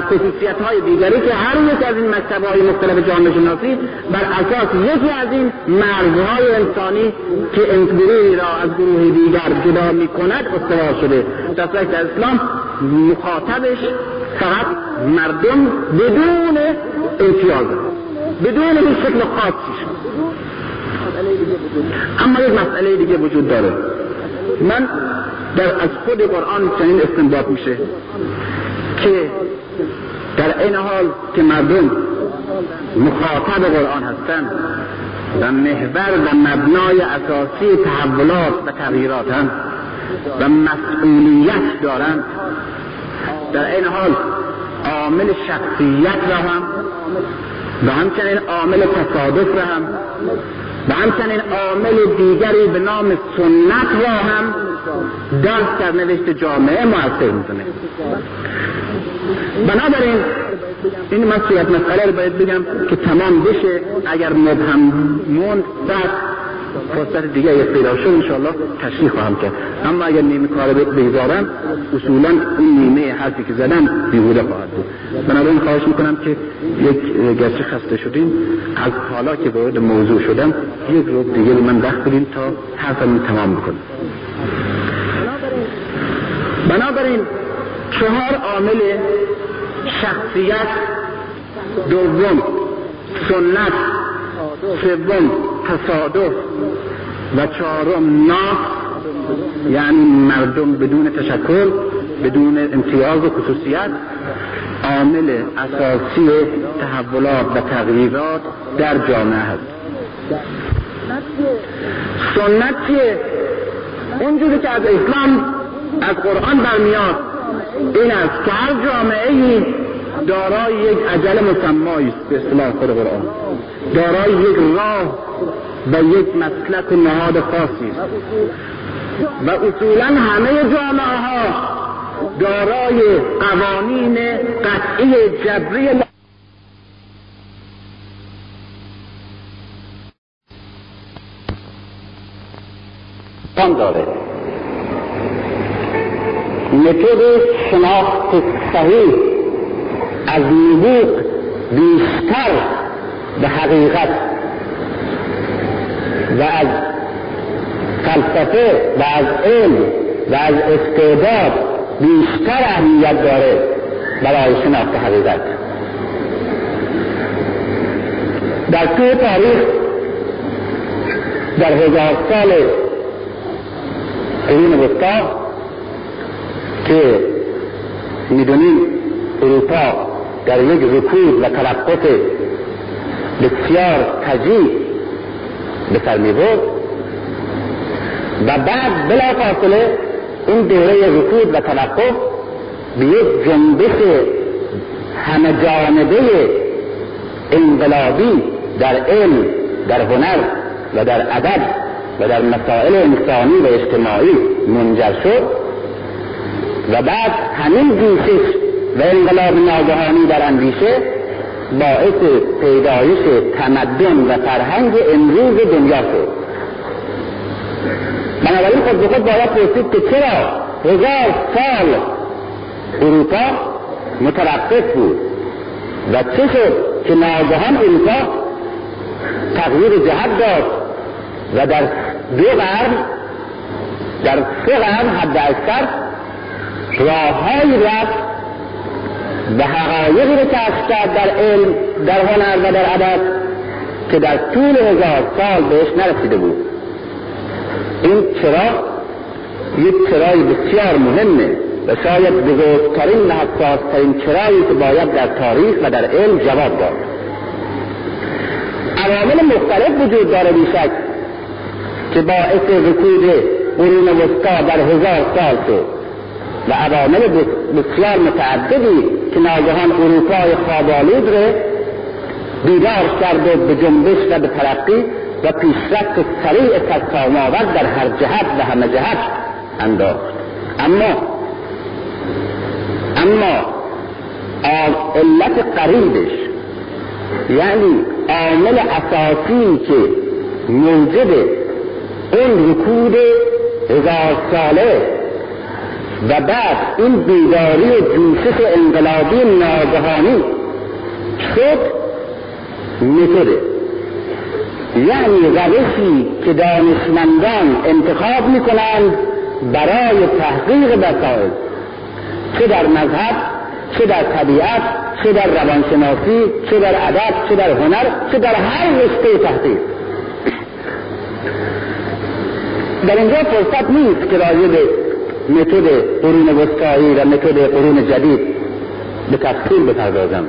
خصوصیت های دیگری که هر یک از این مکتب های مختلف جامعه شناسی بر اساس یکی از این مرزهای انسانی که گروهی را از گروه دیگر جدا می کند استوار شده. در اسلام مخاطبش فقط مردم بدون امتیاز بدون این شکل خاصی. اما یک مسئله دیگه وجود داره. من در از خود قرآن چنین استنباط میشه که در این حال که مردم مخاطب قرآن هستند و محور و مبنای اساسی تحولات و تغییرات و مسئولیت دارند در این حال عامل شخصیت را هم و همچنین عامل تصادف را هم و همچنین عامل دیگری به نام سنت را هم دست در نوشت جامعه موثر می‌کنه. بنابراین این مسئولیت مسئله رو باید بگم که تمام بشه. اگر مبهم موند بعد فرصت دیگه اگه پیدا شد انشاءالله تشریح خواهم کرد. اما اگر نیمه کار بگذارم اصولا اون نیمه حرفی که زدم بیهوده خواهد بود. بنابراین خواهش می‌کنم که یک گرچه خسته شدیم از حالا که وارد موضوع شدم یک رو دیگه من وقت بدیم تا حرفم تمام بکنم. بنابراین چهار عامل شخصیت دوم سنت سوم تصادف و چهارم نا یعنی مردم بدون تشکل بدون امتیاز و خصوصیت عامل اساسی تحولات و تغییرات در جامعه هست. سنت چیه؟ اونجوری که از اسلام از قرآن برمیاد. این است که هر جامعه ای دارای یک عجل مسمایی است به اصطلاح خود قرآن. دارای یک راه و یک مسلک و نهاد خاصی است و اصولا همه جامعه ها دارای قوانین قطعی جبری داره. متد شناخت صحیح از نبوغ بیشتر به حقیقت و از فلسفه و از علم و از استعداد بیشتر اهمیت داره برای شناخت حقیقت. در طول تاریخ در هزار سال قرون وسطا که می‌دونیم اروپا در یک رکود و توقف بسیار تجیب به سر می و بعد بلا فاصله این دوره رکود و توقف به یک جنبش همه جانبه انقلابی در علم در هنر و در ادب و در مسائل انسانی و اجتماعی منجر شد. و بعد همین جوشش و انقلاب ناگهانی در اندیشه باعث پیدایش تمدن و فرهنگ امروز دنیا شد. بنابراین خود به خود باید پرسید که چرا هزار سال اروپا متوقف بود و چه شد که ناگهان اروپا تغییر جهت داد و در دو قرن در سه قرن حد اکثر راههایی رفت به حقایقی رو کشف کرد در علم در هنر و در ادب که در طول هزار سال بهش نرسیده بود. این چرا یک چرای بسیار مهمه و شاید بزرگترین و حساسترین چرایی که باید در تاریخ و در علم جواب داد. عوامل مختلف وجود داره بیشک که باعث رکود قرون وسطا در هزار سال شد. و عوامل بسیار متعددی که ناگهان اروپای خوابالود رو بیدار کرد و به جنبش و به ترقی و پیشرفت سریع آورد در هر جهت و همه جهت انداخت. اما اما علت قریبش یعنی عامل اساسی که موجب اون رکود هزار ساله و بعد این بیداری و جوشش انقلابی ناگهانی شد متده یعنی روشی که دانشمندان انتخاب می‌کنند برای تحقیق بسائل چه در مذهب چه در طبیعت چه در روانشناسی چه در ادب چه در هنر چه در هر رشته تحقیق. در اینجا فرصت نیست که راجع به متد قرون وسطایی و متد قرون جدید به تفصیل بپردازم.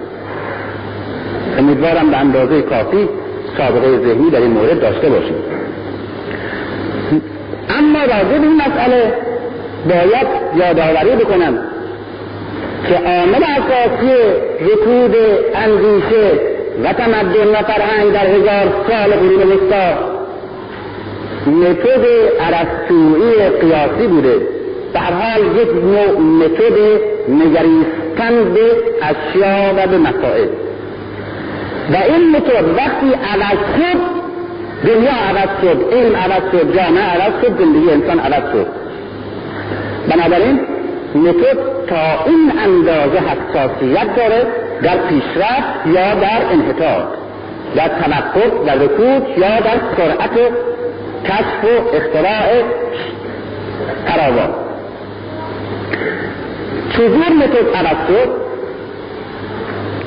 امیدوارم به اندازه کافی سابقه ذهنی در این مورد داشته باشیم. اما راجع به این مسئله باید یادآوری بکنم که عامل اساسی رکود اندیشه و تمدن و فرهنگ در هزار سال قرون وسطا متد ارسطویی قیاسی بوده. در حال یک نوع متد نگریستن به اشیا و به مسائل. و این متد وقتی عوض شد دنیا عوض شد علم عوض شد جامعه عوض شد زندگی انسان عوض شد. بنابراین متد تا این اندازه حساسیت داره در پیشرفت یا در انحطاط در توقف در رکود یا در سرعت کشف و اختراع فراوان چجور متد عوض شد؟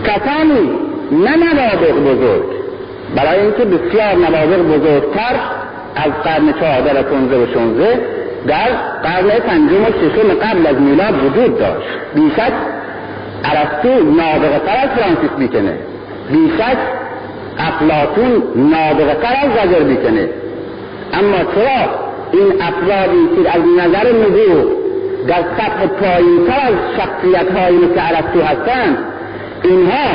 کسانی نه نوابق بزرگ. برای اینکه بسیار نوابق بزرگتر از قرن چهارده و پونزه و شونزه در قرن پنجم و ششم قبل از میلاد وجود داشت. بیشک ارسطو نابغه تر از فرانسیس بیکنه. بیشک افلاتون نابغه تر از رجر بیکنه. اما چرا این افرادی که از نظر نبوغ در سطح پایینتر از شخصیت هایی مثل ارسطو هستند. اینها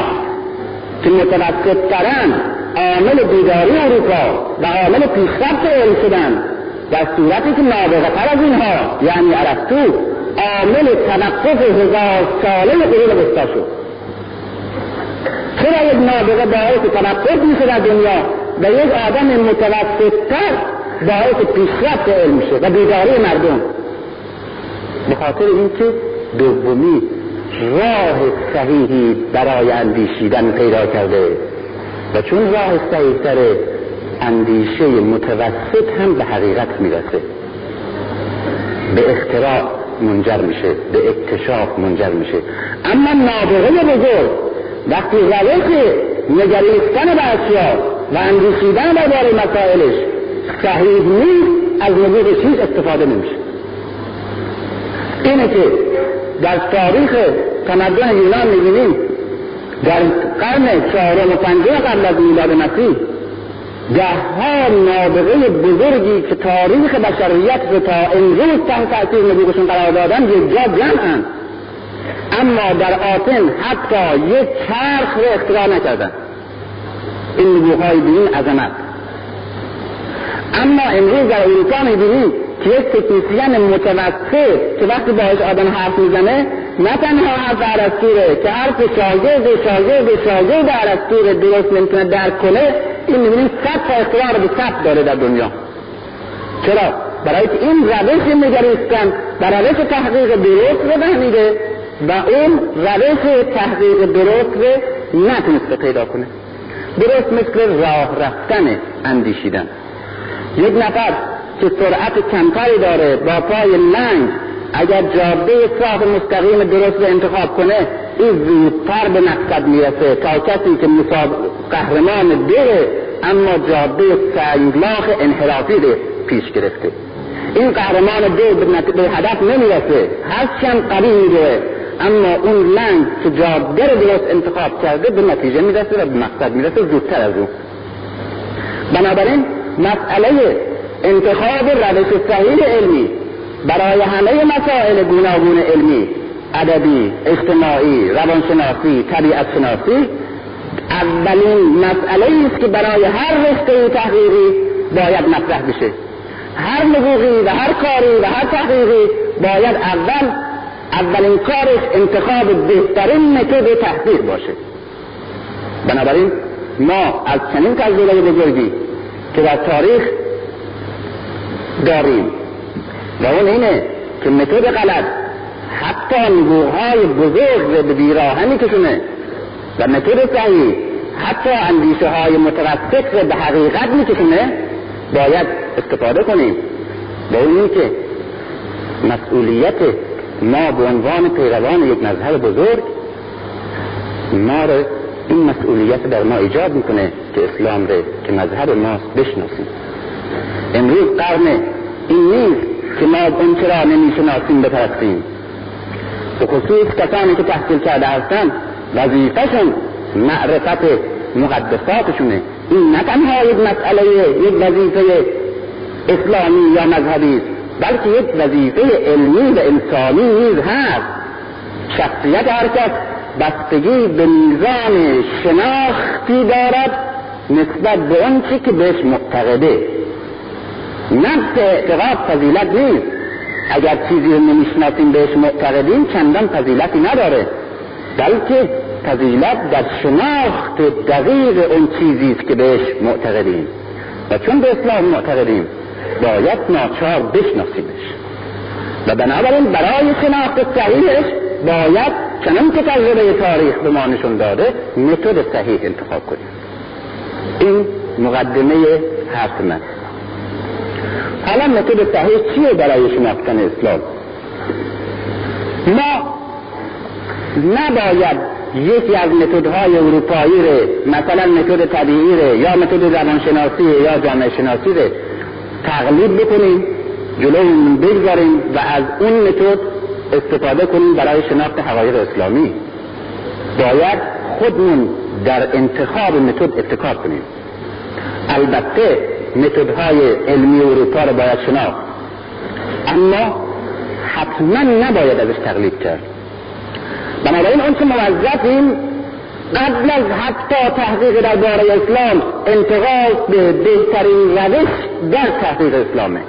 که متوسط ترن عامل بیداری اروپا و عامل پیشرفت علم شدن در صورتی که نابغه تر از اینها یعنی ارسطو عامل توقف هزار ساله قرون وسطا شد. چرا یک نابغه باعث توقف میشه در دنیا و یک آدم متوسطتر باعث پیشرفت علم میشه و بیداری مردم؟ به خاطر اینکه دومی راه صحیحی برای اندیشیدن پیدا کرده و چون راه صحیحتر اندیشه متوسط هم به حقیقت می‌رسه. به اختراع منجر میشه به اکتشاف منجر میشه. اما نابغه بزرگ وقتی روش نگریستن به اشیا و اندیشیدن درباره مسائلش صحیح نیست از نبوغ چیز استفاده نمیشه. اینه که در تاریخ تمدن یونان می‌بینیم در قرن چهارم و پنجم قبل از میلاد مسیح ده ها نابغه بزرگی که تاریخ بشریت رو تا امروز تحت تاثیر نبوغشون قرار دادن یک جا جمعن. اما در آتن حتی یک چرخ رو اختراع نکردن. این نبوغهای این عظمت. اما امروز در اروپا می‌بینیم که یک تکنیسیان متوسط که وقتی باهاش آدم حرف می‌زنه نه تنها حرف عرستوره که حرف شاگرد شاگرد شاگرد عرستوره درست نمی‌تونه درک کنه این می‌بینیم صد تا اختراع رو به صد داره در دنیا. چرا؟ برای این روش نگریستن و روش تحقیق درست رو فهمیده و اون روش تحقیق درست رو نتونسته پیدا کنه. درست مثل راه رفتن اندیشیدن. یک نفر که سرعت کمتری داره با پای لنگ. اگر جاده صاف مستقیم درست رو انتخاب کنه این زودتر به مقصد می‌رسه. تا کسی که قهرمان دیره اما جاده سنگلاخ انحرافی رو پیش گرفته. این قهرمان دو به هدف نمی‌رسه. هرچند قوی میره اما اون لنگ که جاده رو درست انتخاب کرده به نتیجه می‌رسه و به مقصد می‌رسه. زودتر از اون. بنابراین مسئله انتخاب روش صحیح علمی برای همه مسائل گوناگون علمی ادبی اجتماعی روانشناسی طبیعت شناسی اولین مسئله است که برای هر رشته تحقیقی باید مطرح بشه. هر نبوغی و هر کاری و هر تحقیقی باید اول اولین کارش انتخاب بهترین متد تحقیق باشه. بنابراین ما از چنین تجربه بزرگی که در تاریخ داریم. و اون اینه که متد غلط حتی نبوغهای بزرگ رو به بیراهه میکشونه و متد صحیح حتی اندیشه های متوسط رو به حقیقت میکشونه. باید استفاده کنیم. و اون که مسئولیت ما به عنوان پیروان یک مذهب بزرگ ما رو این مسئولیت در ما ایجاد می‌کنه که اسلام رو که مذهب ما بشناسیم. امروز قرن این نیست که ما اون چرا نمی‌شناسیم بپرستیم. به خصوص کسانی که تحصیل کرده هستن وظیفهشون معرفت مقدساتشونه. این نه تنها یک مسئله یک وظیفه اسلامی یا مذهبی بلکه یک وظیفه علمی و انسانی نیز هست. شخصیت هر کس بستگی به میزان شناختی دارد نسبت به اون که بهش معتقده. نفس اعتقاد فضیلت نیست. اگر چیزی رو نمی‌شناسیم بهش معتقدیم چندان فضیلتی نداره. بلکه فضیلت در شناخت دقیق اون چیزی است که بهش معتقدیم. و چون به اسلام معتقدیم باید ناچار بشناسیمش. و بنابراین برای شناخت صحیحش باید چنان که تجربه تاریخ به ما نشون داده متد صحیح انتخاب کنیم. این مقدمه حرف من حالا متد صحیح چیه برای شناختن اسلام؟ ما نباید یکی از متدهای اروپایی ره مثلا متد طبیعی ره یا متد زبانشناسی یا جامعه شناسی ره تقلید بکنیم جلومون بگذاریم و از اون متد استفاده کنیم برای شناخت حقایق اسلامی. باید خودمون در انتخاب متد ابتکار کنیم. البته متدهای علمی اروپا رو باید شناخت. اما حتما نباید ازش تقلید کرد. بنابراین اون که موظفیم قبل از حتی تحقیق درباره اسلام انتقال به بهترین روش در تحقیق اسلامه.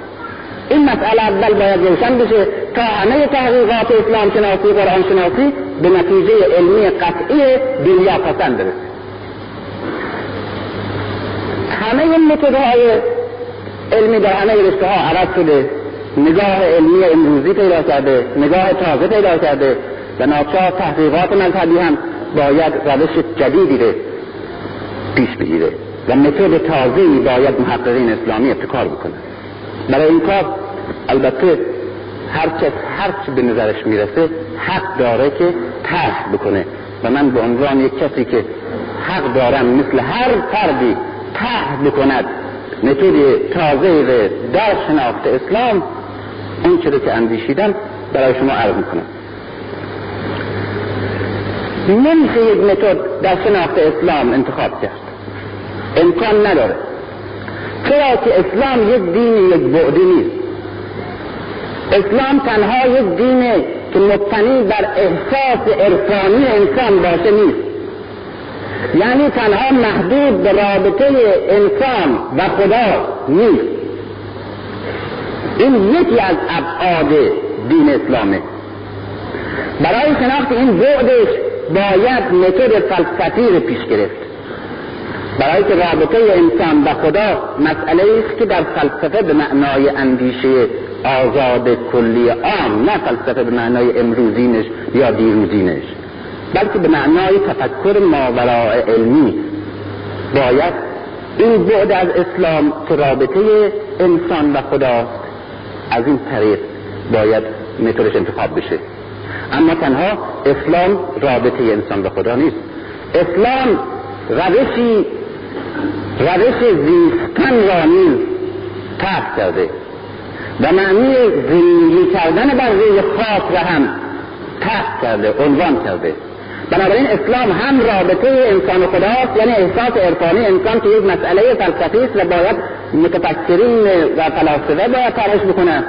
این مسئله اول باید روشن بشه تا همه تحقیقات اسلام شناسی قرآن شناسی به نتیجه علمی قطعی دنیا پسند برسه. همه متدهای علمی در همه رشته ها عوض شده. نگاه علمی امروزی پیدا کرده نگاه تازه پیدا کرده. و ناچار تحقیقات مذهبی هم باید روش جدیدی رو پیش بگیره و متد تازه‌ای باید محققین اسلامی ابتکار بکنه برای این کار البته هر کس هر چی به نظرش می‌رسه حق داره که طرح بکنه. و من به عنوان یک کسی که حق دارم مثل هر فردی طرح بکند متد تازه در شناخت اسلام اون چرا که اندیشیدم برای شما عرض می‌کنم. نمیشه یک متد در شناخت اسلام انتخاب کرد. امکان نداره. چرا که اسلام یک دین یک بعدی نیست؟ اسلام تنها یک دینه که مبتنی بر احساس عرفانی انسان باشه نیست. یعنی تنها محدود به رابطه انسان و خدا نیست. این یکی از ابعاد دین اسلامه برای شناخت این بعدش باید متد فلسفی رو پیش گرفت. برای که رابطه انسان و خدا مسئله است که در فلسفه به معنای اندیشه آزاد کلی عام نه فلسفه به معنای امروزینش یا دیروزینش. بلکه به معنای تفکر ماوراء علمی. باید این بعد از اسلام که رابطه انسان و خداست از این طریق باید متدش انتخاب بشه. اما تنها اسلام رابطه انسان به خدا نیست. اسلام روشی روش زیستن را نیز تحت کرده. و معنی زندگی کردن بر روی خاک را هم تحت کرده عنوان کرده. بنابراین اسلام هم رابطه انسان و خداست یعنی احساس عرفانی انسان که یک مسئله فلسفی است و باید متفکرین و فلاسفه باید طرحش بکنه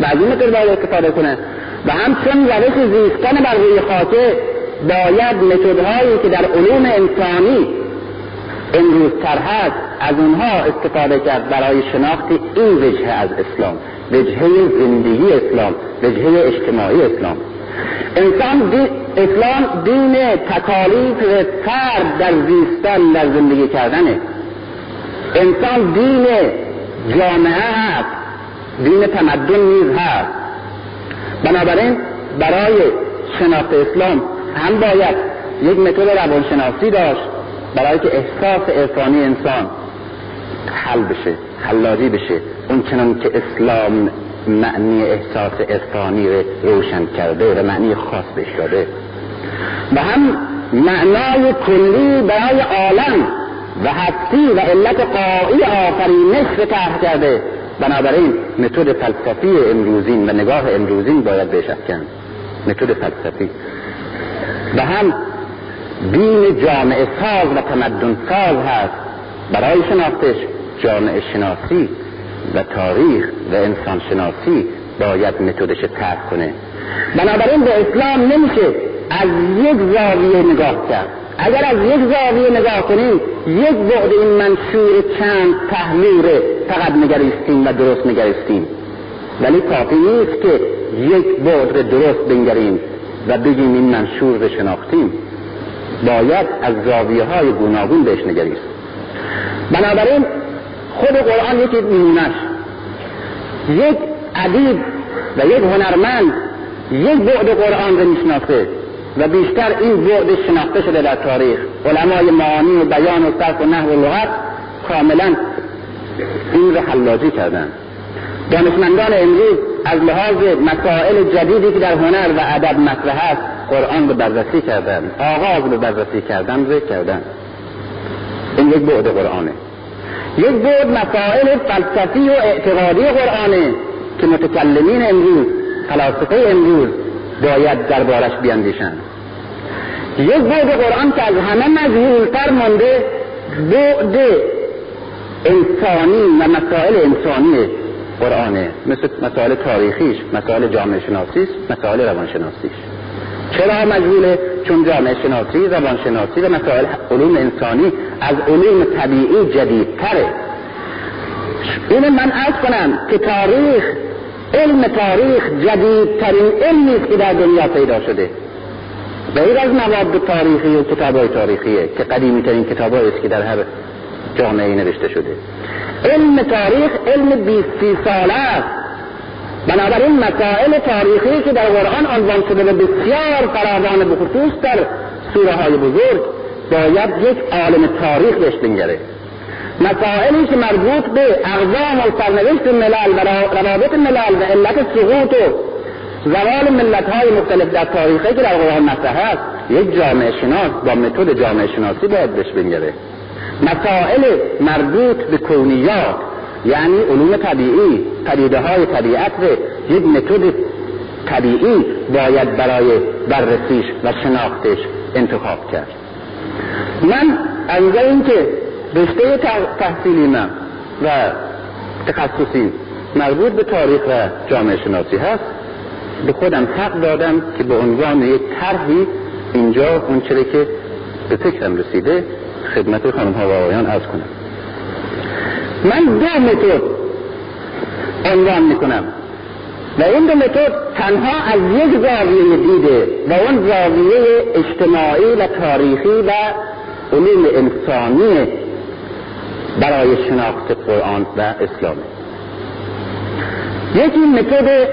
و از این باید استفاده کنه. و همچون روش زیستن بر روی خاکه باید متدهایی که در علوم انسانی امروز تر هست از اونها استفاده کرد برای شناخت این وجهه از اسلام وجهه زندگی اسلام وجهه اجتماعی اسلام. انسان اسلام دین تکالیف فرد در زیستن در زندگی کردنه. انسان دین جامعه هست. دین تمدن نیز هست. بنابراین برای شناخت اسلام هم باید یک متد روانشناسی داشت برای که احساس عرفانی انسان حل بشه حلاجی بشه. اون چنان که اسلام معنی احساس عرفانی رو روشن کرده و معنی خاص بهش داده. و هم معنای کلی برای عالم و هستی و علت قایی آفرینش رو طرح کرده. بنابراین متد فلسفی امروزین و نگاه امروزین باید بهش افکن متد فلسفی. و هم دین جامعه ساز و تمدن ساز هست. برای شناختش جامعه شناسی و تاریخ و انسان شناسی باید متدش ترک کنه. بنابراین به اسلام نمیشه از یک زاویه نگاه کرد. اگر از یک زاویه نگاه کنیم یک بعد این منشور چند تحلیل فقط نگریستیم و درست نگریستیم. ولی کافی نیست که یک بعد درست بنگریم و بگیم این منشور رو شناختیم. باید از زاویه های گوناگون بهش نگریست. بنابراین خود قرآن یکی نمونش یک ادیب و یک هنرمند یک بعد قرآن رو می‌شناسه. و بیشتر این بعد شناخته شده در تاریخ. علمای معانی و بیان و صرف و نحو لغت کاملا این رو حلاجی کردن. دانشمندان امروز از لحاظ مسائل جدیدی که در هنر و ادب مطرح است قرآن رو بررسی کردن آغاز رو بررسی کردن ذکر کردن. این یک بعد قرآنه. یک بعد مسائل فلسفی و اعتقادی قرآنه که متکلمین امروز فلاسفه امروز باید دربارش بیاندیشند یک بعد قرآن که از همه مجهولتر مانده بعد انسانی و مسائل انسانی قرآنه. مثل مسائل تاریخیش مسائل جامعه شناسیش مسائل روانشناسیش. چرا مجهوله چون جامعه شناسی روانشناسی و مسائل علوم انسانی از علوم طبیعی جدیدتره. اینو من از کنم که تاریخ علم تاریخ جدیدترین علمی است که در دنیا پیدا شده. غیر از مواد تاریخی و کتاب تاریخیه که قدیمی ترین کتاب است که در هر جامعه نوشته شده. علم تاریخ علم بیستی ساله است. بنابراین مسائل تاریخی که در قرآن عنوان شده و بسیار فراوان بخصوص در سوره های بزرگ باید یک عالم تاریخ بهش بنگره. مسائلی که مربوط به اقوام و سرنوشت ملل و روابط ملل و علت سقوط و زوال ملت های مختلف در تاریخی که در قرآن مطرح است یک جامعه شناس با متد جامعه شناسی باید بهش بنگره. مسائل مربوط به کونیات یعنی علوم طبیعی پدیده های طبیعت رو یک متد طبیعی باید برای بررسیش و شناختش انتخاب کرد. من از اینکه رشته تحصیلی من و تخصصی مربوط به تاریخ و جامعه شناسی هست. به خودم حق دادم که به عنوان یک طرحی اینجا اون چره که به فکرم رسیده خدمت خانم ها و آقایان از کنم. من دو متد عنوان می‌کنم و این دو متد تنها از یک زاویه دیده و اون زاویه اجتماعی و تاریخی و علوم انسانی برای شناخت قرآن و اسلام. یکی متد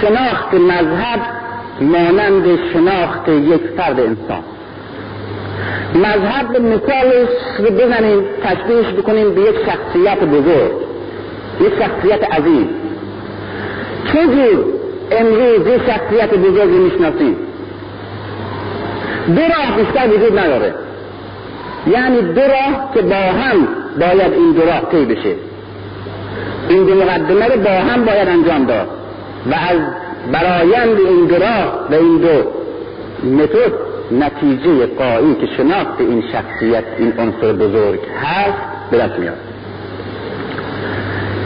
شناخت مذهب مانند شناخت یک فرد انسان. مذهب به مثالش رو بزنیم تشبیهش بکنیم به یک شخصیت بزرگ یک شخصیت عظیم. چجور امروز یک شخصیت بزرگی می‌شناسیم دو راه بیشتر وجود نداره. یعنی دو راه که با هم باید این دو راه طی بشه. این دو مقدمه رو با هم باید انجام داد. و از برایند این دو راه و این دو متد نتیجه قایی که شناخت این شخصیت این عنصر بزرگ هست به دست میاد.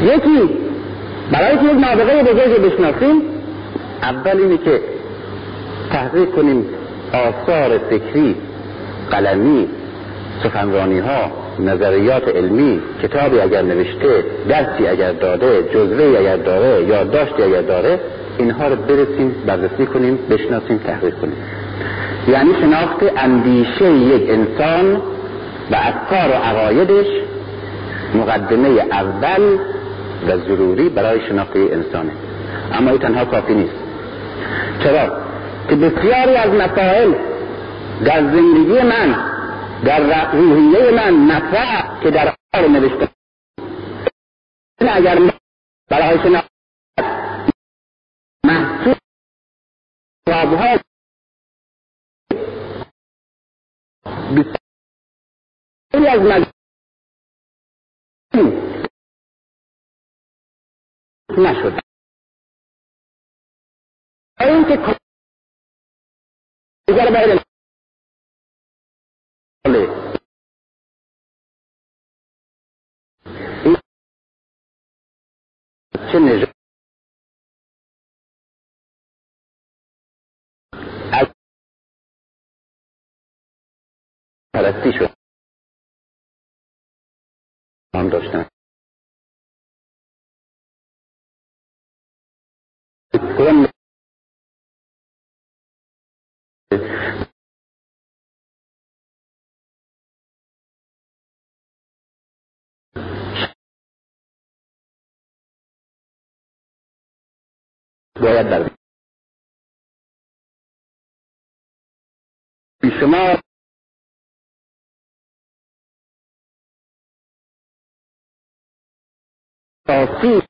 یکی برای که یک نابغه بزرگ بشناسیم اول اینه که تحقیق کنیم آثار فکری قلمی سخنرانی ها نظریات علمی کتابی اگر نوشته درسی اگر داده جزوه اگر داره یا داشتی اگر داره اینها رو برسیم بررسی کنیم بشناسیم تحقیق کنیم. یعنی شناخت اندیشه یک انسان و افکار و عقایدش مقدمه اول و ضروری برای شناخت انسانه. اما این تنها کافی نیست. چرا؟ که بسیاری از مسائل در زندگی من در روحیه من مطرح که در حال نوشته اگر برای شناخت محصول ها بسیاری از مجموعی نشد اینکه دیگر باید چه نژاد از پرستی شد هم گویا درد. شمار توفیق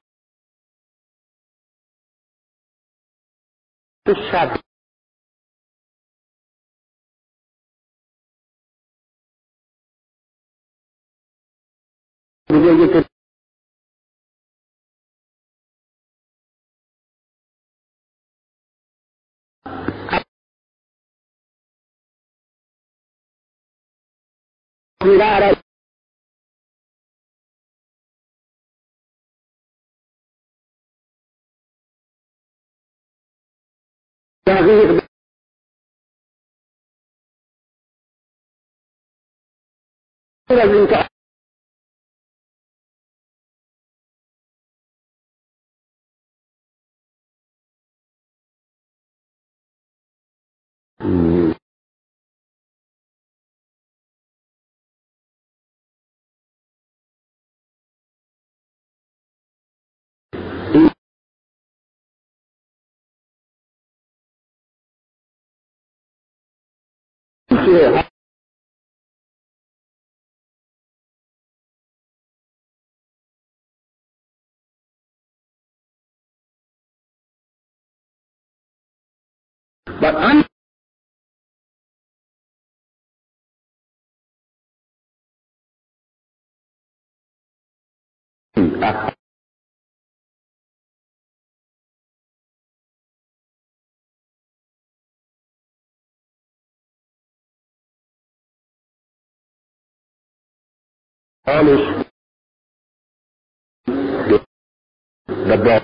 میره دقیق از اینکه But I'm after دبا علمی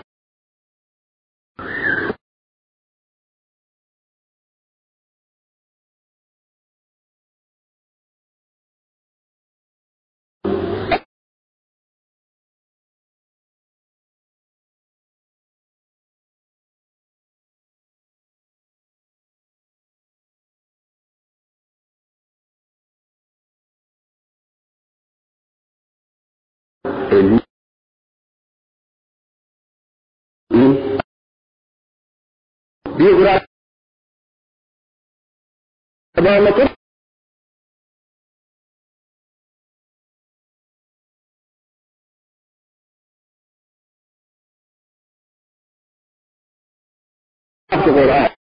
biografia القرآن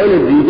امامت قرآن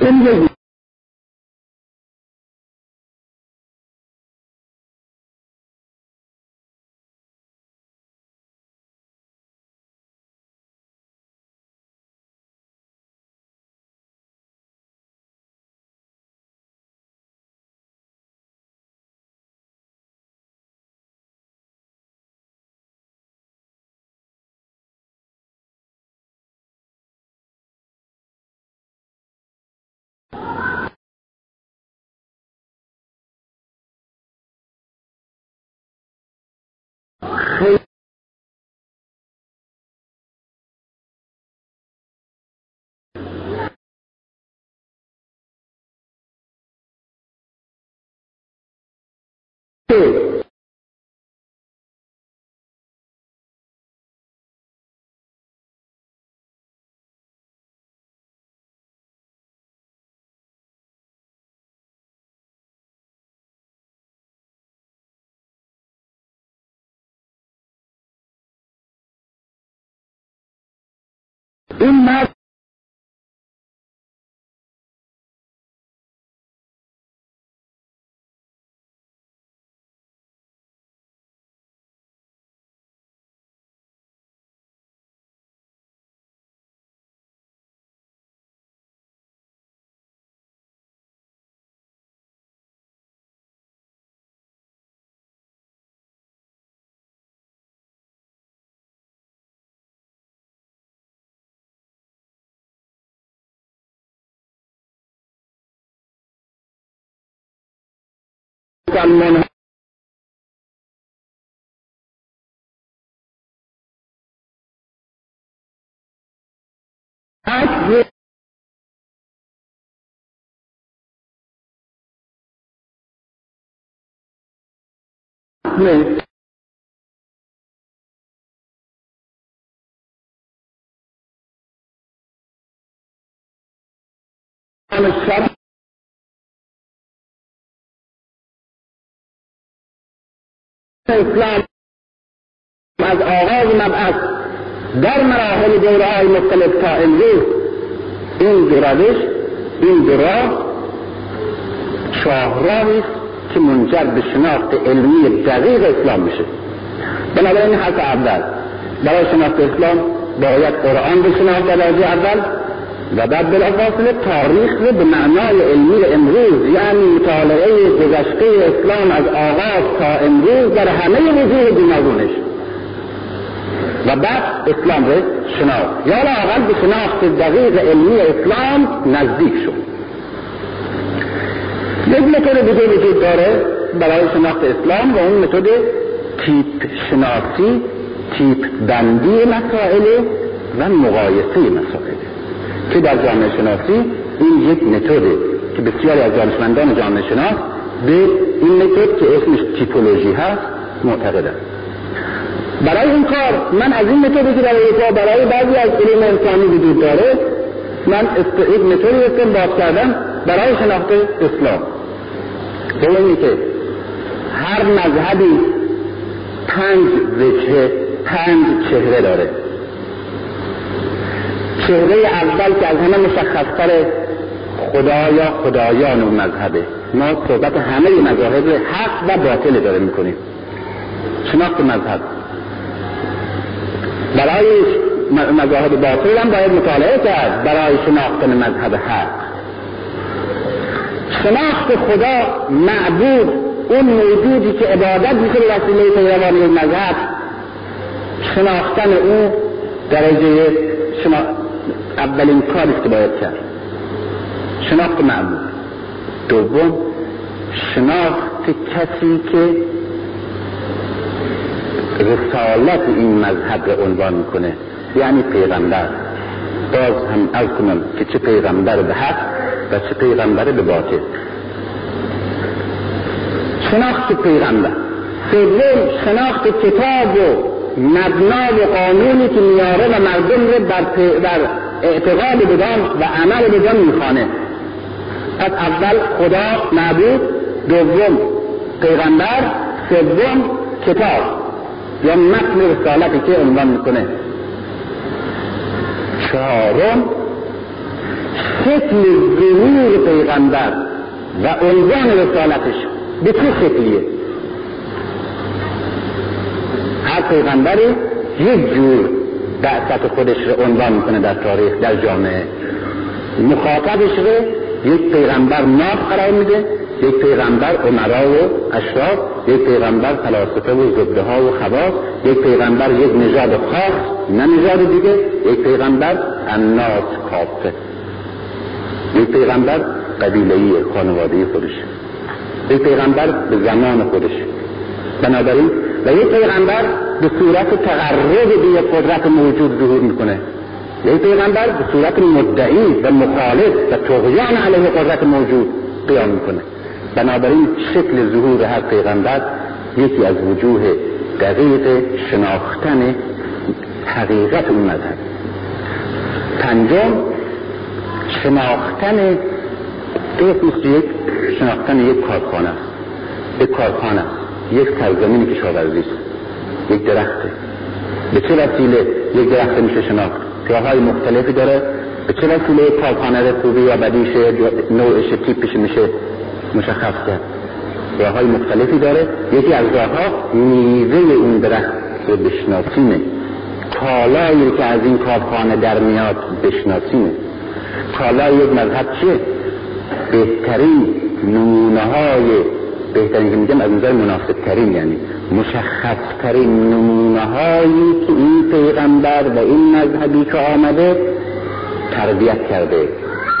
گذار ما این این مرد مسلمان هست یه شب اسلام از آغاز مبعث در مراحل دوره های مختلف تا امروز این دو روش این دو راه شاهراهی است که منجر به شناخت علمی دقیق اسلام میشه. بنابراین حرف اول. برای شناخت اسلام باید قرآن بشناخت در اول. و بعد بلافاصله تاریخ رو به معنای علمی امروز یعنی مطالعه گذشته اسلام از آغاز تا امروز در همه وجوه گوناگونش و بعد اسلام رو شناخت. یا لاقل به شناخت دقیق علمی اسلام نزدیک شد. یک متد دیگه وجود داره برای شناخت اسلام و اون متد تیپ شناسی تیپ بندی مسائل و مقایسه مسائل. که در جامعه شناسی این یک متده که بسیاری از دانشمندان جامعه شناس به این متد که اسمش تیپولوژی هست معتقدند. برای این کار من از این متدی که در برای بعضی از علوم انسانی وجود داره من یک متدی استنباط کردم برای شناخت اسلام. به اینی که هر مذهبی پنج وجه پنج چهره داره. چهره اول که از همه مشخصتر خدا یا خدایان اون مذهبه. ما صحبت همه مذاهب حق و باطل داره می‌کنیم. شناخت مذهب. برای مذاهب باطل هم باید مطالعه کرد برای شناختن مذهب حق. شناخت خدا معبود اون موجودی که عبادت میشه به وسیله پیروانی مذهب شناختن او درجه شما اولین کاری که باید کرد. شناخت معبود دوم شناخت کسی که رسالت این مذهب رو عنوان می‌کنه. یعنی پیغمبر. باز هم از کنم که چه پیغمبر به حق و چه پیغمبر به باطل. شناخت پیغمبر. سوم شناخت کتاب و مبنا و قانونی که میاره و مردم رو بر, اعتقاد بدان و عمل بدان می‌خوانه. پس اول خدا معبود دوم پیغمبر سوم کتاب. یا متن رسالتی که عنوان می‌کنه. چهارم شکل ظهور پیغمبر و عنوان رسالتش. به چه شکلیه؟ هر پیغمبری یک جور بعثت خودش رو عنوان می‌کنه در تاریخ در جامعه. مخاطبش رو یک پیغمبر ناب قرار میده یک پیغمبر عمرا و اشراف یک پیغمبر فلاسفه و زبده ها و خواص یک پیغمبر یک نژاد خاص نه نژاد دیگه یک پیغمبر الناس کافه. یک پیغمبر قبیلهی خانواده خودش یک پیغمبر به زمان خودش بنابراین و یک پیغمبر به صورت تقرب به یک قدرت موجود ظهور می‌کنه. یک پیغمبر به صورت مدعی و مخالف و تغیان علیه قدرت موجود قیام می‌کنه. بنابراین شکل ظهور هر پیغمبر یکی از وجوه دقیق شناختن حقیقت اون مذهب. پنجم شناختن درست یک شناختن یک کارخانه یک کارخانه یک سرزمین کشاورزی یک درخته به چه وسیله یک درخت میشه شناخت؟ راه های مختلفی داره. به چه وسیله کارخانه خوبی یا بدیشه نوعش تیپش میشه مشخص کرد؟ راه های مختلفی داره. یکی از راه ها میوه اون درخت رو بشناسینه. کالایی که از این کارخانه در میاد بشناسینه. کالای یک مذهب چیه؟ بهترین نمونه های بهترین که میگم از نظر مناسب ترین یعنی مشخص ترین نمونه هایی که این پیغمبر و این مذهبی که آمده تربیت کرده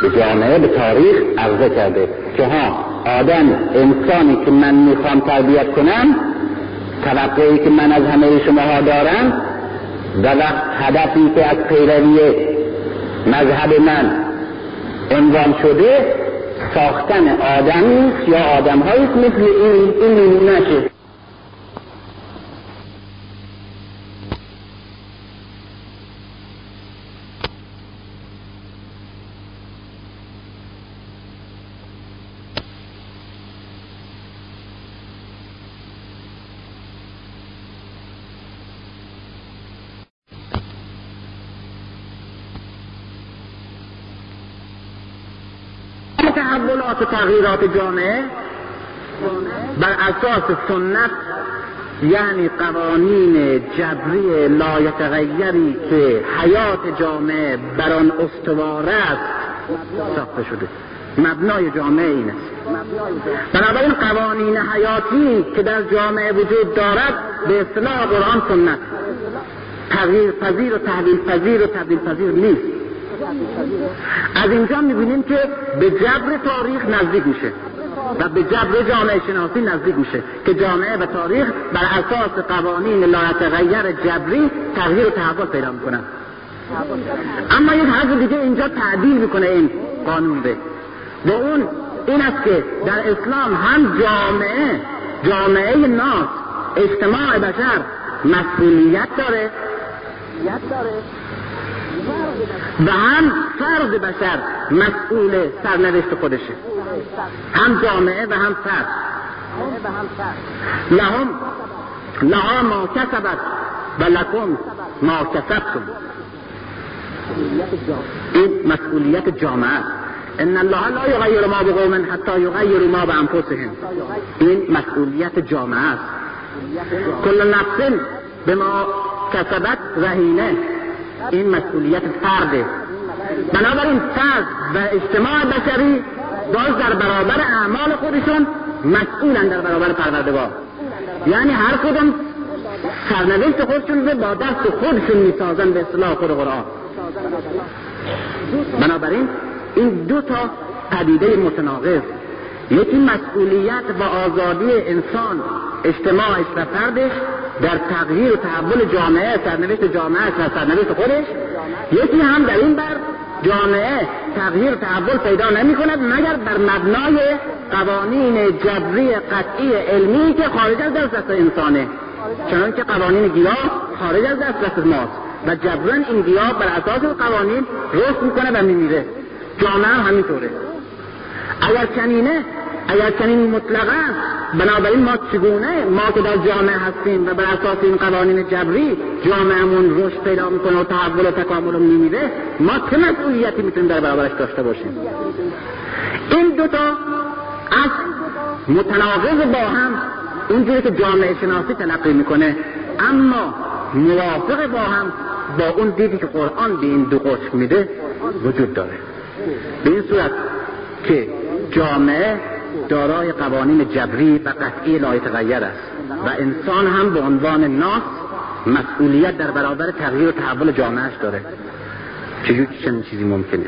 به جامعه به تاریخ عرضه کرده که ها آدم انسانی که من می‌خوام تربیت کنم توقعی که من از همه شماها دارم و وقت هدفی که از پیروی مذهب من عنوان شده ساختن آدمی یا آدمهایی مثل این این نشه تحولات و تغییرات جامعه بر اساس سنت یعنی قوانین جبری لایتغیری که حیات جامعه بر آن استواره است ساخته شده. مبنای جامعه این است. بنابراین قوانین حیاتی که در جامعه وجود دارد به اصطلاح قرآن سنت. تغییر پذیر و تحویل پذیر و تبدیل پذیر نیست. از اینجا می‌بینیم که به جبر تاریخ نزدیک میشه و به جبر جامعه شناسی نزدیک میشه که جامعه و تاریخ بر اساس قوانین لایتغیر جبری تغییر و تحول پیدا می‌کنن. اما یک حرف دیگه اینجا تعدیل می‌کنه این قانون به و اون این است که در اسلام هم جامعه جامعه ناس اجتماع بشر مسئولیت داره. و هم فرد بشر مسئول سرنوشت خودشه. هم جامعه و هم فرد. لهم لها ما کسبت و لکم ما کسبتم. این مسئولیت جامعه ان الله لا یغیر ما بقوم حتی یغیروا ما بانفسهم. این مسئولیت جامعه است. کل نفس به ما کسبت رهینه. این مسئولیت فرده. بنابراین فرد و اجتماع بشری باز در برابر اعمال خودشون مسئولن در برابر پروردگار. یعنی هر کدوم سرنوشت خودشون رو با دست خودشون می‌سازن به اصطلاح خود قرآن. بنابراین این دو تا پدیده متناقض. یکی مسئولیت و آزادی انسان اجتماعش و فردش در تغییر و تحول جامعه سرنوشت جامعه و سرنوشت خودش. یکی هم در این بر جامعه تغییر و تحول پیدا نمی کند مگر بر مبنای قوانین جبری قطعی علمی که خارج از دست انسانه. چنان که قوانین گیاه خارج از دست ماست و جبران این گیاه بر اساس قوانین رشد می‌کنه و میمیره. جامعه هم همینطوره. اگر چنینه اگر چنین مطلقا بنابراین ما چگونه ما که در جامعه هستیم و بر اساس این قوانین جبری جامعهمون رشد پیدا می‌کنه و تحول و تکامل رو میمیره ما چه مسئولیتی می‌تونیم در برابرش داشته باشیم؟ این دوتا از متناقض با هم اونجوری که جامعه شناسی تلقی می‌کنه اما موافق با هم با اون دیدی که قرآن به این دو قطب میده وجود داره. به این صورت که جامعه دارای قوانین جبری و قطعی لایتغیر است و انسان هم به عنوان ناس مسئولیت در برابر تغییر و تحول جامعهش داره. چجور چنین چیزی ممکنه؟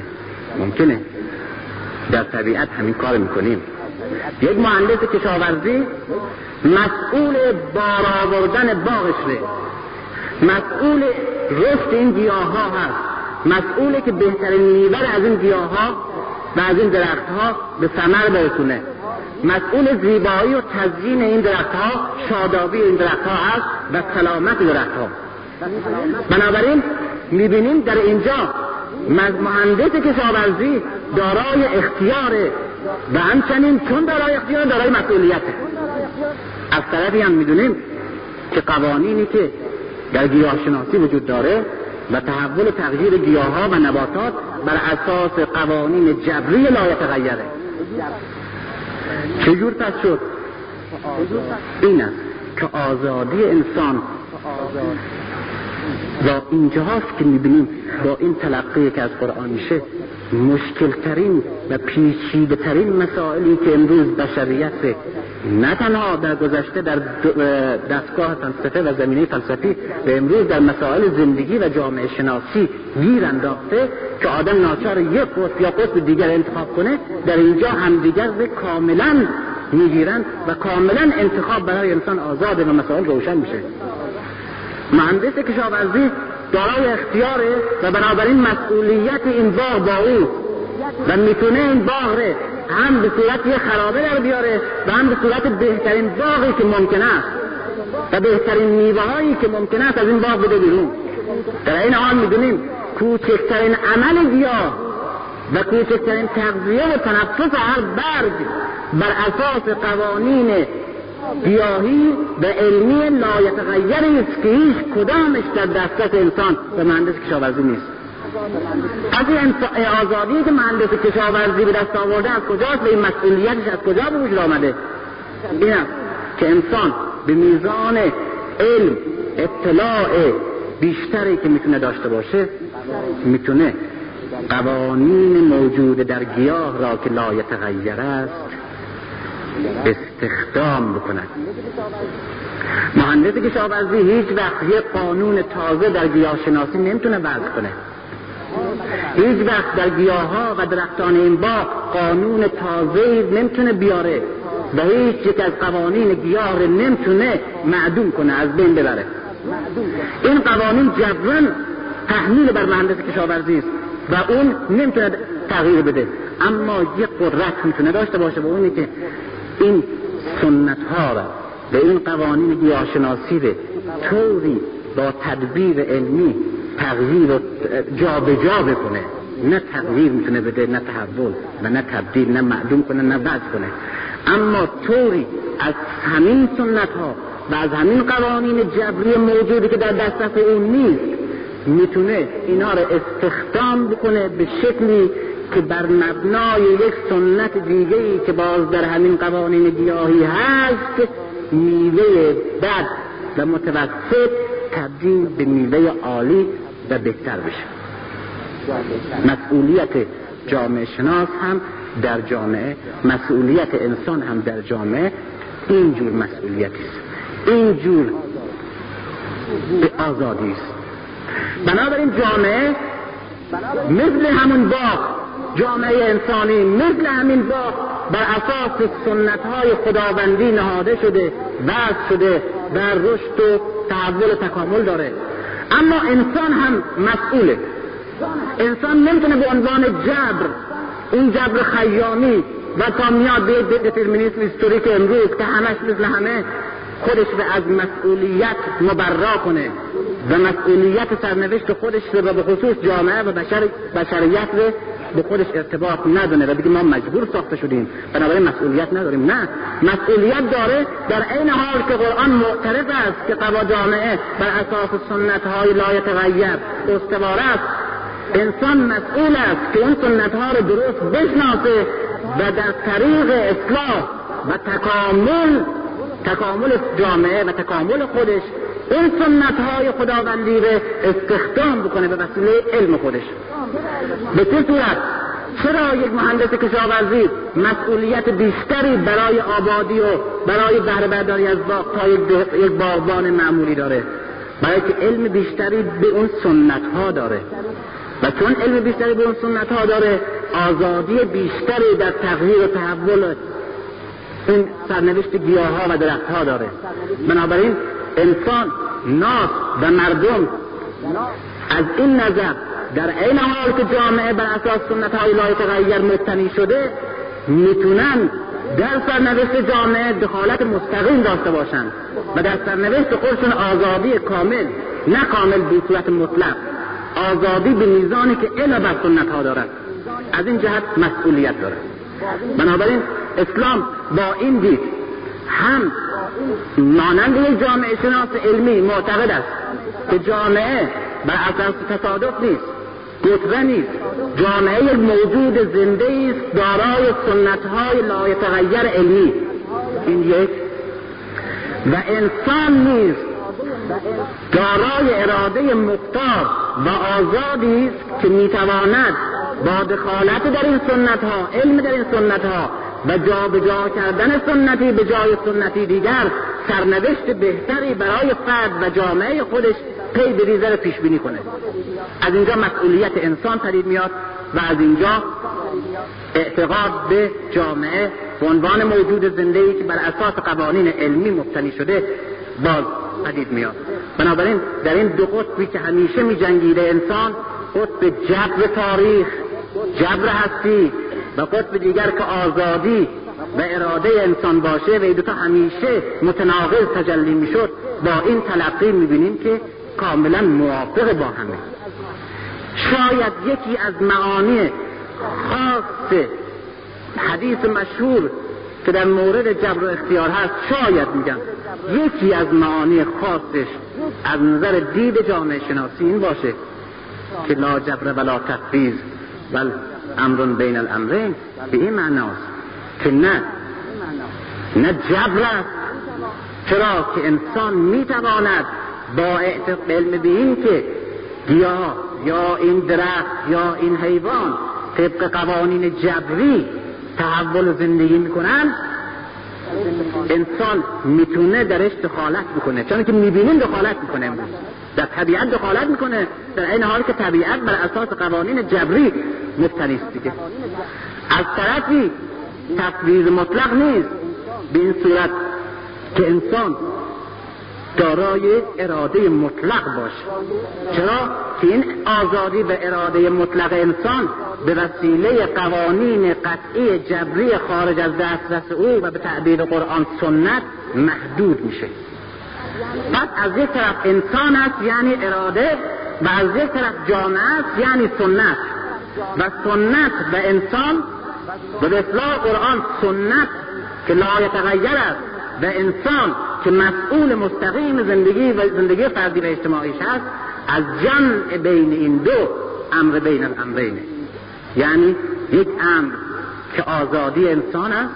ممکنه. در طبیعت همین کار می‌کنیم. یک مهندس کشاورزی مسئول بار آوردن باغشه مسئول رشد این گیاه ها هست. مسئوله که بهترین میوه از این گیاه ها و از این درخت ها به ثمر برسونه. مسئول زیبایی و تزیین این درخت ها شادابی این درخت ها هست و سلامت درخت ها بنابراین می‌بینیم در اینجا مهندس کشاورزی دارای اختیاره و همچنین چون دارای اختیار دارای مسئولیته از طرفی هم می‌دونیم که قوانینی که در گیاهشناسی وجود داره و تحول تغییر گیاه ها و نباتات بر اساس قوانین جبری لا یتغیره چجور پس شد؟ این است که آزادی انسان و اینجاست که می‌بینیم با این تلقی که از قرآن میشه مشکل ترین و پیچیده ترین مسائلی که امروز بشریت نه تنها در گذشته در دستگاه فلسفه و زمینه فلسفی و امروز در مسائل زندگی و جامعه شناسی گیر انداخته که آدم ناچار یک قطب یا قطب دیگر انتخاب کنه در اینجا همدیگر به کاملا می‌گیرند و کاملا انتخاب برای انسان آزاده و مسائل روشن میشه. مهندس کشاورزی دارای اختیاره و بنابراین مسئولیت این باغ با او. و می‌تونه این باغ ره هم به صورت یه خرابه در بیاره و هم به صورت بهترین باغی که ممکن است و بهترین میوه هایی که ممکن است از این باغ بده بیرون. در این حال می‌دونیم کوچکترین عمل گیاه و کوچکترین تغذیه و تنفس هر برگ بر اساس قوانین گیاهی و علمی لایتغیری است که هیچ کدامش در دسترس انسان و مهندس کشاورزی نیست. از این آزادی که مهندس کشاورزی به دست آورده از کجاست و این مسئولیتش از کجا به وجود آمده؟ این که انسان به میزان علم اطلاع بیشتری که می‌تونه داشته باشه می‌تونه قوانین موجود در گیاه را که لایتغیر است استخدام بکند. مهندس کشاورزی هیچ وقت یه قانون تازه در گیاهشناسی نمی‌تونه وضع کنه. هیچ وقت در گیاه ها و درختان این باغ قانون تازه نمی‌تونه بیاره و هیچ یک از قوانین گیاه رو نمی‌تونه معدوم کنه از بین ببره. این قوانین جبران تحمیل بر مهندس کشاورزی است و اون نمی‌تونه تغییر بده. اما یک قدرت می‌تونه داشته باشه و اونی که این سنت ها را به این قوانین گیاهشناسی به طوری با تدبیر علمی تغییر و جابجا جا بکنه. نه تغییر می‌تونه بده نه تحول و نه تبدیل نه معدوم کنه نه وضع کنه. اما طوری از همین سنت ها و از همین قوانین جبری موجودی که در دسترس اون نیست می‌تونه اینا رو استخدام بکنه به شکلی که بر مبنای یک سنت دیگه ای که باز در همین قوانین گیاهی هست میوه بد و متوسط تبدیل به میوه عالی و بهتر بشه. مسئولیت جامعه شناس هم در جامعه مسئولیت انسان هم در جامعه اینجور مسئولیتی است. اینجور به آزادی است. بنابراین جامعه مثل همون باغ جامعه انسانی مثل همین با بر اساس سنت های خداوندی نهاده شده وضع شده در رشد و تحول و تکامل داره. اما انسان هم مسئوله. انسان نمی‌تونه به عنوان جبر این جبر خیامی و تا میاد به دترمینیسم هیستوریک امروز که همش مثل همه خودش به از مسئولیت مبرا کنه و مسئولیت سرنوشت خودش رو و به خصوص جامعه و بشر بشریت رو به خودش ارتباط ندونه و بگه ما مجبور ساخته شدیم. بنابراین مسئولیت نداریم. نه. مسئولیت داره در عین حال که قرآن معترف است که قوا جامعه بر اساس سنت های لا تغییر استوار است. انسان مسئول است که اون سنت ها رو درست بشناسه و در طریق اصلاح و تکامل تکامل جامعه و تکامل خودش این سنت های خداوندی رو استخدام بکنه به وسیله علم خودش. به چه صورت؟ چرا یک مهندس کشاورزی مسئولیت بیشتری برای آبادی و برای بهره برداری از باغ تا یک باغبان معمولی داره؟ برای که علم بیشتری به اون سنت ها داره. و چون علم بیشتری به اون سنت ها داره آزادی بیشتری در تغییر و تحول این سرنوشت گیاه ها و درخت ها داره. بنابراین انسان ناس و مردم. از این نظر در عین حال که جامعه بر اساس سنت های لای تغییر مبتنی شده می‌تونن در سرنوشت جامعه دخالت مستقیم داشته باشند و در سرنوشت خودشون آزادی کامل نه کامل به صورت مطلق آزادی به میزانی که الا بر سنت ها دارد از این جهت مسئولیت دارد بنابراین اسلام با این دید هم مانند یک جامعه شناس علمی معتقد است که جامعه بر اساس تصادف نیست گتره نیست. جامعه موجود زنده است دارای سنت های لایتغیر علمی. این یک. و انسان نیست دارای اراده مختار و آزادی است که می‌تواند با دخالت در این سنت ها علم در این سنت ها و جابجا کردن سنتی به جای سنتی دیگر سرنوشت بهتری برای فرد و جامعه خودش پی بریزه پیش بینی کنه. از اینجا مسئولیت انسان پدید میاد و از اینجا اعتقاد به جامعه به عنوان موجود زنده ای که بر اساس قوانین علمی مبتنی شده باز پدید میاد. بنابراین در این دو قطبی که همیشه می جنگیده انسان قطب جبر تاریخ جبر هستی و قطب دیگر که آزادی و اراده انسان باشه و این دوتا همیشه متناقض تجلی می‌شد. با این تلقی می‌بینیم که کاملا موافق با همه. شاید یکی از معانی خاص حدیث مشهور که در مورد جبر و اختیار هست شاید میگم. یکی از معانی خاصش از نظر دید جامعه شناسی این باشه که لا جبر ولا تفریز بل امرون بین الامرین به این معناست که نه نه جبر است. چرا که انسان می‌تواند با علم به این که گیاه یا این درخت یا این حیوان طبق قوانین جبری تحول زندگی می‌کنن انسان می‌تونه درش دخالت بکنه. چون که می‌بینیم دخالت می‌کنه در طبیعت دخالت می‌کنه. در این حال که طبیعت بر اساس قوانین جبری مبتنی است دیگه از طرفی تفویض مطلق نیست. به این صورت که انسان دارای اراده مطلق باشه. چرا؟ که این آزادی به اراده مطلق انسان به وسیله قوانین قطعی جبری خارج از دسترس او و به تعبیر قرآن سنت محدود میشه. پس از یک طرف انسان است یعنی اراده و از یک طرف جامعه است یعنی سنت. و سنت و انسان به اصلاح قرآن سنت که لا یتغیر است. و انسان که مسئول مستقیم زندگی و زندگی فردی و اجتماعیش هست از جمع بین این دو امر بین الامرینه. یعنی یک امر که آزادی انسان است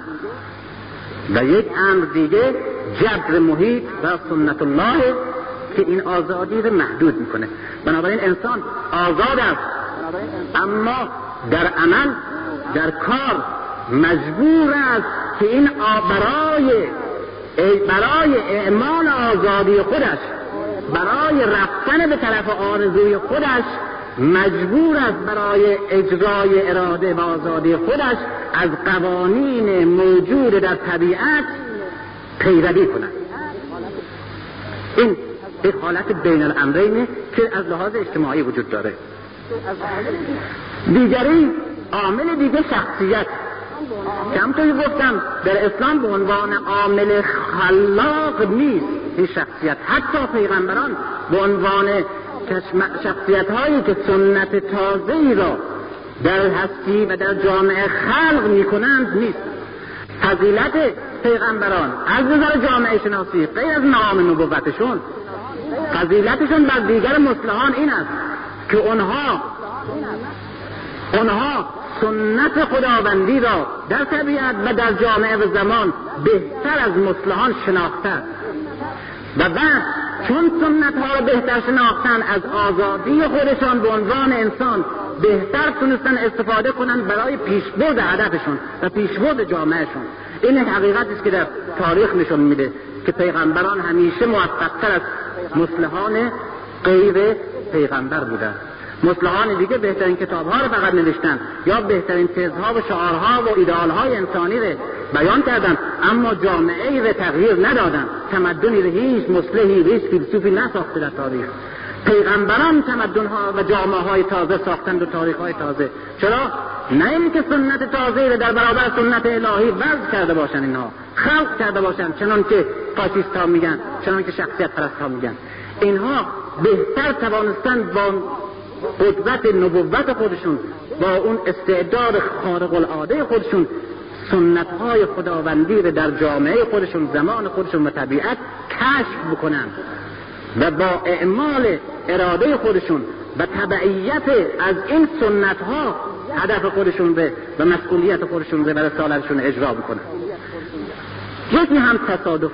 و یک امر دیگه جبر محیط و سنت الله که این آزادی رو محدود می‌کنه. بنابراین انسان آزاد است. اما در عمل در کار مجبور است که این برای برای اعمال آزادی خودش برای رفتن به طرف آرزوی خودش مجبور است برای اجرای اراده و آزادی خودش از قوانین موجود در طبیعت پیروی کند. این یک حالت بین الامرینه که از لحاظ اجتماعی وجود داره. دیگری عامل دیگه شخصیت. که همطوری گفتم در اسلام به عنوان عامل خلاق نیست این شخصیت. حتی پیغمبران به عنوان شخصیت هایی که سنت تازه ای را در هستی و در جامعه خلق می کنند نیست. فضیلت پیغمبران از نظر جامعه شناسی غیر از نام نبوتشون فضیلتشون بر دیگر مسلحان این است که اونها اونها سنت خداوندی را در طبیعت و در جامعه و زمان بهتر از مسلحان شناخته و بعد چون سنت ها را بهتر شناختن از آزادی خودشان به عنوان انسان بهتر تونستن استفاده کنن برای پیشبرد هدفشون و پیشبرد جامعهشون. این حقیقت است که در تاریخ نشون میده که پیغمبران همیشه موفقتر از مسلحان غیر پیغمبر بودن مسلحان دیگه بهترین کتاب ها رو فقط نوشتن. یا بهترین تزها و شعارها و ایدال های انسانی رو بیان کردن اما جامعه ای رو تغییر ندادن. تمدنی رو هیچ مسلحی هیچ فیلسوفی نساخته در تاریخ. پیغمبران تمدن ها و جامعه های تازه ساختند و تاریخ های تازه. چرا؟ نه اینکه سنت تازه در برابر سنت الهی وضع کرده باشن اینها خلق کرده باشن چنان که فاشیست ها میگن چنان که شخصیت پرست ها میگن. اینها بهتر توانستن با قدرت نبوت خودشون با اون استعداد خارق العاده خودشون سنت های خداوندی رو در جامعه خودشون زمان خودشون و طبیعت کشف بکنن و با اعمال اراده خودشون و تبعیت از این سنت ها هدف خودشون به و مسئولیت خودشون به و رسالتشون اجرا بکنن. یکی هم تصادف.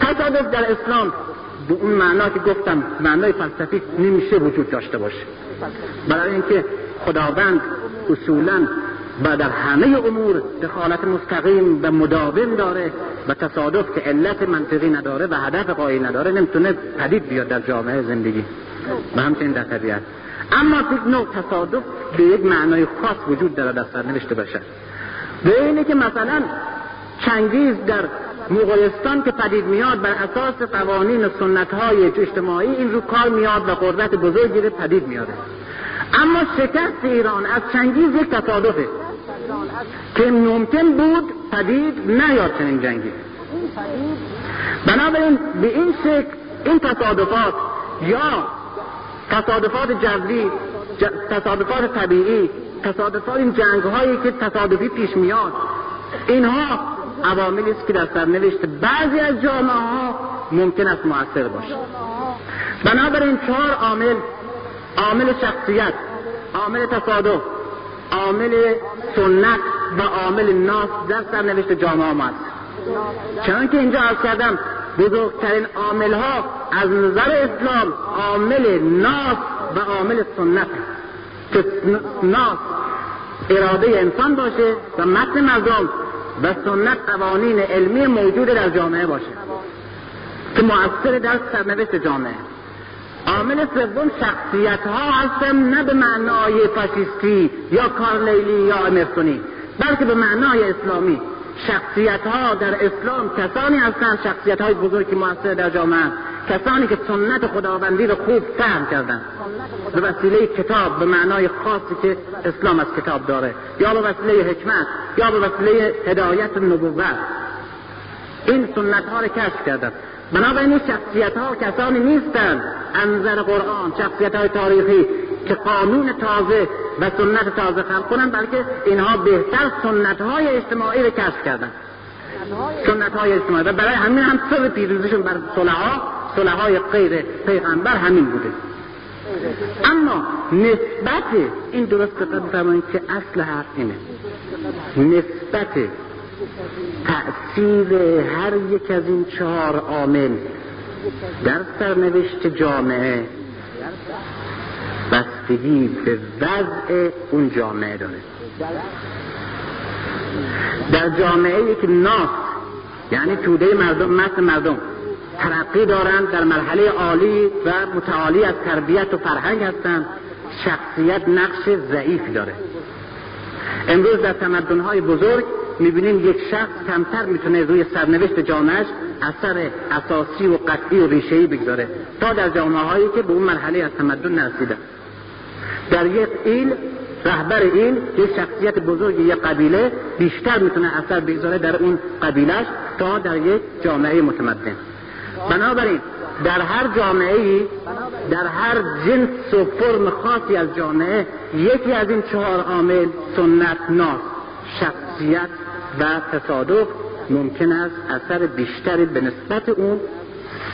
تصادف در اسلام به اون معنا که گفتم معنای فلسفی نمیشه وجود داشته باشه. برای اینکه خداوند اصولا و در همه امور دخالت مستقیم و مداوم داره و تصادف که علت منطقی نداره و هدف قایی نداره نمی‌تونه پدید بیاد در جامعه زندگی. و همچنین در طبیعت. اما یک نوع تصادف به یک معنای خاص وجود داره در سرنوشت بشر. به اینه که مثلا چنگیز در مغولستان که پدید میاد بر اساس قوانین و سنت های اجتماعی این رو کار میاد و قدرت بزرگی رو پدید میاره. اما شکست ایران از چنگیز یک تصادفه که ممکن بود پدید نیاد چنین جنگی. بنابراین به این شکل این تصادفات یا تصادفات جوی تصادفات طبیعی تصادفات این جنگ هایی که تصادفی پیش میاد اینها عواملی است که در سرنوشت بعضی از جامعه ها ممکن است موثر باشه. بنابراین چهار عامل عامل شخصیت عامل تصادف عامل سنت و عامل ناس در سرنوشت جامعه ما است چون که اینجا عرض کردم بزرگترین عامل ها از نظر اسلام عامل ناس و عامل سنت که ناس اراده انسان باشه و متن مردم و سنت قوانین علمی موجود در جامعه باشه. که مؤثر در سرنوشت جامعه. عامل سوم شخصیت ها هستن نه به معنای فاشیستی یا کارلیلی یا امرسونی بلکه به معنای اسلامی. شخصیت ها در اسلام کسانی هستند شخصیت های بزرگی موثر در جامعه کسانی که سنت خداوندی رو خوب فهم کردن به وسیله کتاب به معنای خاصی که اسلام از کتاب داره. یا به وسیله حکمت یا به وسیله هدایت نبوت. این سنت ها رو کشف کردن بنابراین شخصیت ها کسانی نیستند. انظر قرآن شخصیت های تاریخی که قانون تازه و سنت تازه خلق کنند بلکه اینها بهتر سنت های اجتماعی رو کشف کردن سنت های اجتماعی. و برای همین هم سر پیروزیشون بر صلحا صلحای غیر پیغمبر همین بوده. اما نسبت این درست بفرمایید که اصل حرف اینه. نسبت تأثیر هر یک از این چهار عامل در سرنوشت جامعه بستگی به وضع اون جامعه داره. در جامعه یک ناس یعنی توده مردم مثل مردم ترقی دارند در مرحله عالی و متعالی از تربیت و فرهنگ هستند شخصیت نقش ضعیفی داره. امروز در تمدنهای بزرگ می‌بینیم یک شخص کمتر می‌تونه روی سرنوشت جامعهش اثر اساسی و قطعی و ریشه‌ای بگذاره. تا در جامعه که به اون مرحله از تمدن نرسیده. در یک ایل رهبر این یک شخصیت بزرگی یک قبیله بیشتر می‌تونه اثر بگذاره در اون قبیلش تا در یک جامعه متمدن. بنابراین در هر جامعه در هر جنس و فرم خاصی از جامعه یکی از این چهار عامل سنت ناس شخصیت و تصادف ممکن است اثر بیشتری به نسبت اون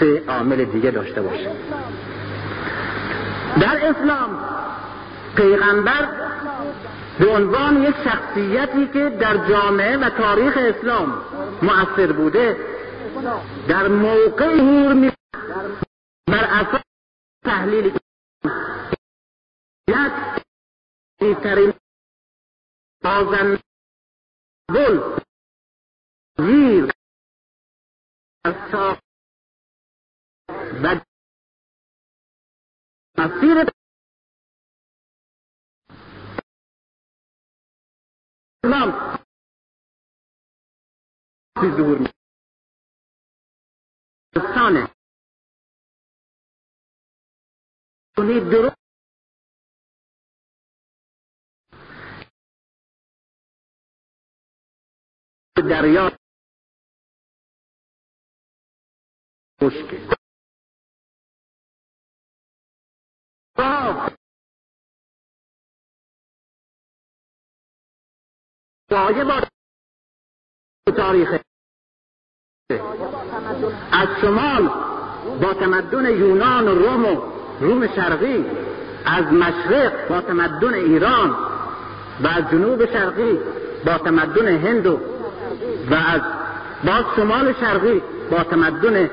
سه عامل دیگه داشته باشه. در اسلام پیغمبر به عنوان یک شخصیتی که در جامعه و تاریخ اسلام مؤثر بوده در موقع حور می بر اساس تحلیل ترین ظلم تغيير بد. مصيرة نعم. في الظهور الصانع هناك دریا. خشکه سایه با تاریخ. از شمال با تمدن یونان و روم و روم شرقی از مشرق با تمدن ایران و از جنوب شرقی با تمدن هند و از با شمال شرقی با تمدن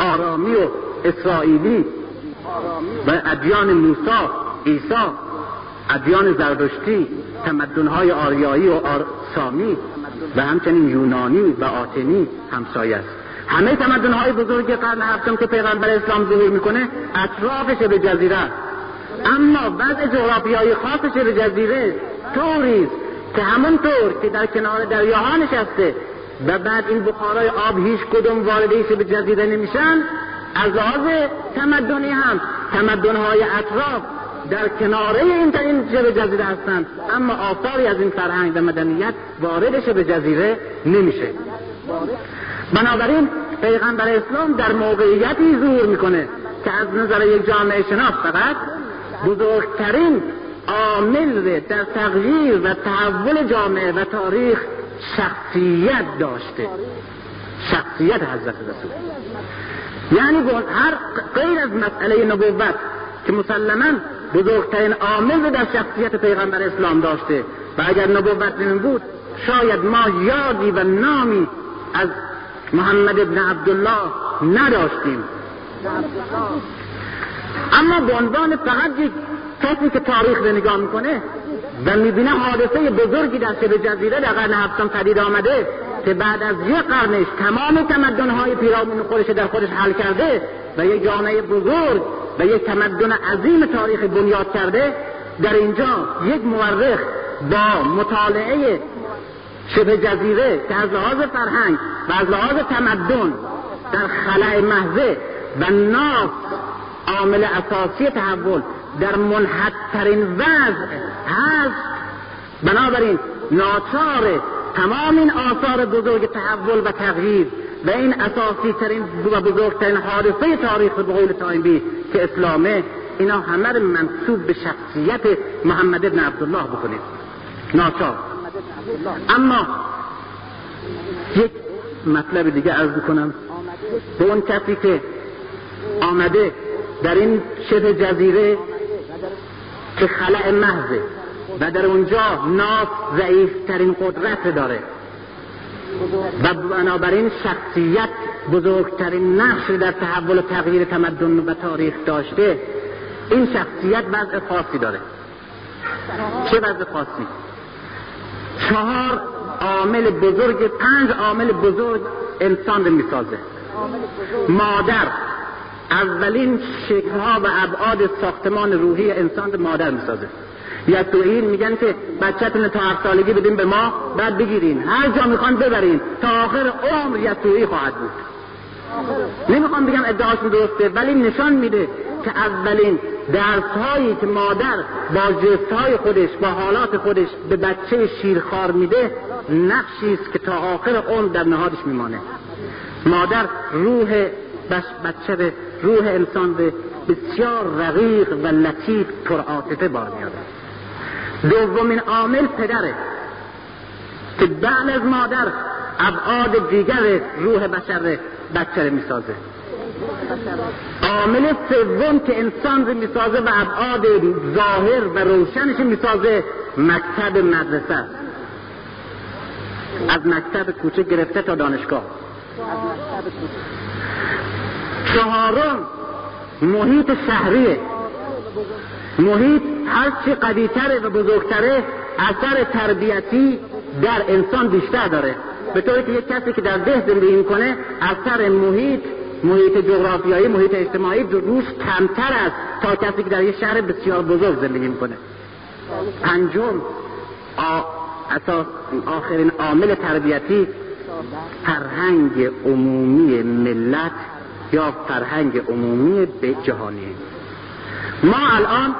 آرامی و اسرائیلی و ادیان موسی عیسی ادیان زردشتی تمدنهای آریایی و آر... سامی و همچنین یونانی و آتنی همسایه است. همه تمدنهای بزرگ قرن هفتم که پیغمبر اسلام ظهور می‌کنه اطراف به جزیره. اما وضع جغرافیایی خاص به جزیره. طوری که همونطور که در کنار دریاها نشسته و بعد این بخارای آب هیچ کدوم وارد به جزیره نمیشن از لحاظ تمدنی هم تمدنهای اطراف در کناره این این شبه جزیره هستند اما آثاری از این فرهنگ و مدنیت وارد شبه جزیره نمیشه. بنابراین پیغمبر اسلام در موقعیتی ظهور می‌کنه که از نظر یک جامعه شناس فقط بزرگترین عامل در تغییر و تحول جامعه و تاریخ شخصیت داشته. شخصیت حضرت رسول. یعنی هر غیر از مسئله نبوت که مسلما بزرگترین عامل در شخصیت پیغمبر اسلام داشته و اگر نبوت نمی بود شاید ما یادی و نامی از محمد ابن عبدالله نداشتیم. اما به عنوان فقط یک کسی که تاریخ رو نگاه می‌کنه و می‌بینه حادثه بزرگی در شبه جزیره در قرن هفتم پدید آمده که بعد از یک قرنش تمام تمدنهای پیرامون خودش در خودش حل کرده و یک جامعه بزرگ و یک تمدن عظیم تاریخ بنیاد کرده در اینجا یک مورخ با مطالعه شبه جزیره که از لحاظ فرهنگ و از لحاظ تمدن در خلع محضه و ناف عامل اساسی تحول در منحدترین وضع هست. بنابراین ناچار تمام این آثار بزرگ تحول و تغییر و این اساسی ترین و بزرگترین حادثه تاریخ به قول تایمبی که اسلامه اینا همه رو منصوب به شخصیت محمد ابن عبدالله بکنید. ناچار. اما یک مطلب دیگه عرض کنم به اون کسی که آمده در این شبه جزیره که خلع محضه و در اونجا ناس ضعیفترین قدرت داره. و بنابراین شخصیت بزرگترین نقش در تحول و تغییر تمدن و تاریخ داشته این شخصیت وضع خاصی داره. چه وضع خاصی؟ چهار عامل بزرگ پنج عامل بزرگ انسان رو می‌سازه. مادر اولین شکلها و ابعاد ساختمان روحی انسان مادر می‌سازه. این میگن که بچهتون تا هفت سالگی بدین به ما بعد بگیرین. هر جا می‌خوان ببرین. تا آخر عمر یتویی خواهد بود. نمی‌خوام بگم ادعاشون درسته ولی نشان میده که اولین درس هایی که مادر با جست های خودش با حالات خودش به بچه شیرخوار میده نقشی است که تا آخر عمر در نهادش میمانه. مادر روح بس بچه به روح انسان به بسیار رقیق و لطیف پرعاطفه بار میاره دومین عامل پدره که بعد از مادر ابعاد دیگر روح بشر بچه رو می‌سازه. عامل سوم که انسان رو می‌سازه و ابعاد ظاهر و روشنش می‌سازه مکتب مدرسه. از مکتب کوچه گرفته تا دانشگاه. چهارم محیط شهریه. محیط هرچی قویتره و بزرگتره اثر تربیتی در انسان بیشتر داره. به طوری که یک کسی که در ده زندگی می‌کنه اثر محیط محیط جغرافیایی محیط اجتماعی روش کمتر است تا کسی که در یک شهر بسیار بزرگ زندگی می‌کنه. پنجم اساس آخرین عامل تربیتی فرهنگ عمومی ملت. یا فرهنگ عمومی به جهانی. ما الان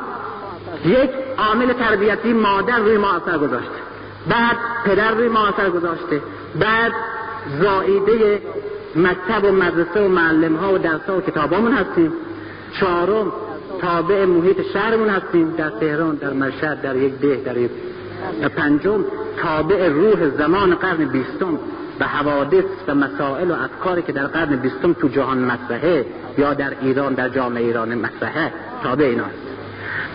یک عامل تربیتی مادر روی ما اثر گذاشته. بعد پدر روی ما اثر گذاشته. بعد زائیده مکتب و مدرسه و معلم ها و درس ها و کتابامون هستیم. چهارم تابع محیط شهرمون هستیم. در تهران در مشهد در یک ده در یک پنجم تابع روح زمان قرن بیستم. و حوادث و مسائل و افکاری که در قرن بیستم تو جهان مطرحه یا در ایران در جامعه ایران مطرحه تابع اینا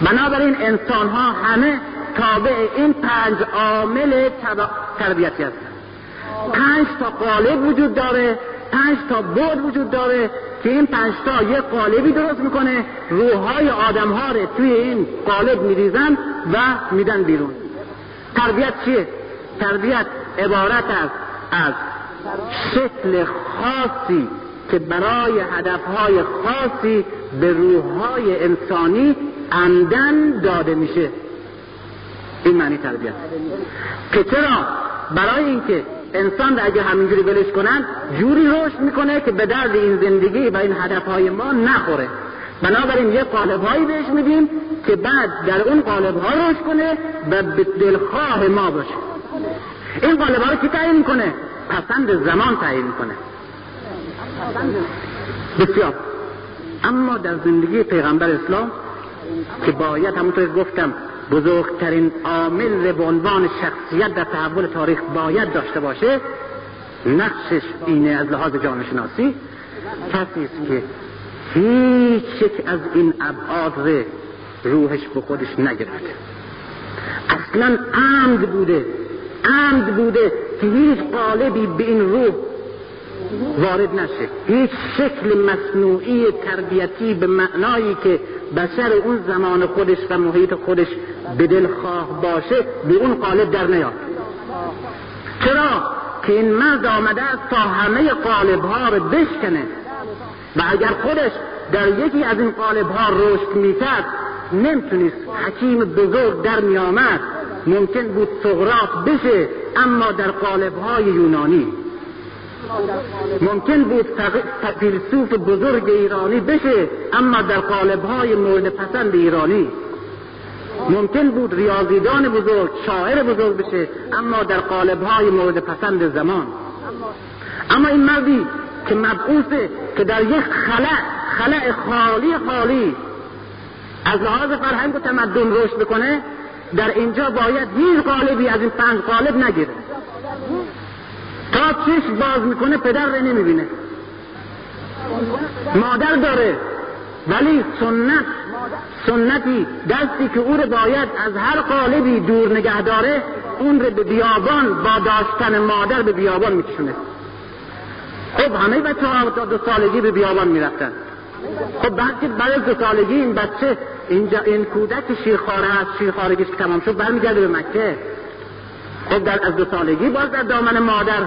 بنابراین انسان ها همه تابع این پنج عامل تربیتی هستند پنج تا قالب وجود داره پنج تا بود وجود داره که این پنج تا یه قالبی درست می‌کنه روحهای آدم ها رو توی این قالب میریزن و میدن بیرون. تربیت چیه؟ تربیت عبارت است از شکل خاصی که برای هدفهای خاصی به روحهای انسانی عمدن داده میشه. این معنی تربیت. که چرا؟ برای اینکه انسان را اگه همینجوری ولش کنن جوری رشد می‌کنه که به درد این زندگی و این هدفهای ما نخوره. بنابراین یه قالب هایی بهش میدیم که بعد در اون قالب ها رشد کنه و به دلخواه ما باشه. این قالب رو کی تعیین می‌کنه؟ پسند زمان تعیین می‌کنه. بسیار. اما در زندگی پیغمبر اسلام که باید همونطور گفتم بزرگترین عامل به عنوان شخصیت در تحول تاریخ باید داشته باشه نقشش اینه از لحاظ جامعه شناسی کسی است که هیچ یک از این ابعاد روحش به خودش نگرفته. اصلا عمد بوده عمد بوده که هیچ قالبی به این روح وارد نشه. هیچ شکل مصنوعی تربیتی به معنایی که بشر اون زمان خودش و محیط خودش به دل خواه باشه به اون قالب در نیاد. چرا؟ که این مرد آمده است تا همه قالب ها رو بشکنه. و اگر خودش در یکی از این قالب ها رشد می‌کرد نمی‌تونست حکیم بزرگ در میآمد. ممکن بود سقراط بشه اما در قالب های یونانی. ممکن بود فیلسوف بزرگ ایرانی بشه اما در قالب های مورد پسند ایرانی. ممکن بود ریاضیدان بزرگ شاعر بزرگ بشه اما در قالب های مورد پسند زمان. اما این مردی که مبعوثه که در یک خلع خلع خالی خالی از لحاظ فرهنگ و تمدن رشد بکنه در اینجا باید هیچ قالبی از این پنج قالب نگیره. تا چشم باز می‌کنه پدر رو نمی‌بینه. مادر داره ولی سنت سنتی دستی که او رو باید از هر قالبی دور نگه داره اون رو به بیابان با داشتن مادر به بیابان میکشونه خب همه بچه ها دو سالگی به بیابان می‌رفتن. خب بعد بعد دو سالگی این بچه اینجا این کودک شیرخواره هست شیرخوارگیش که تمام شد برمیگرده به مکه. خب در از دو سالگی باز در دامن مادر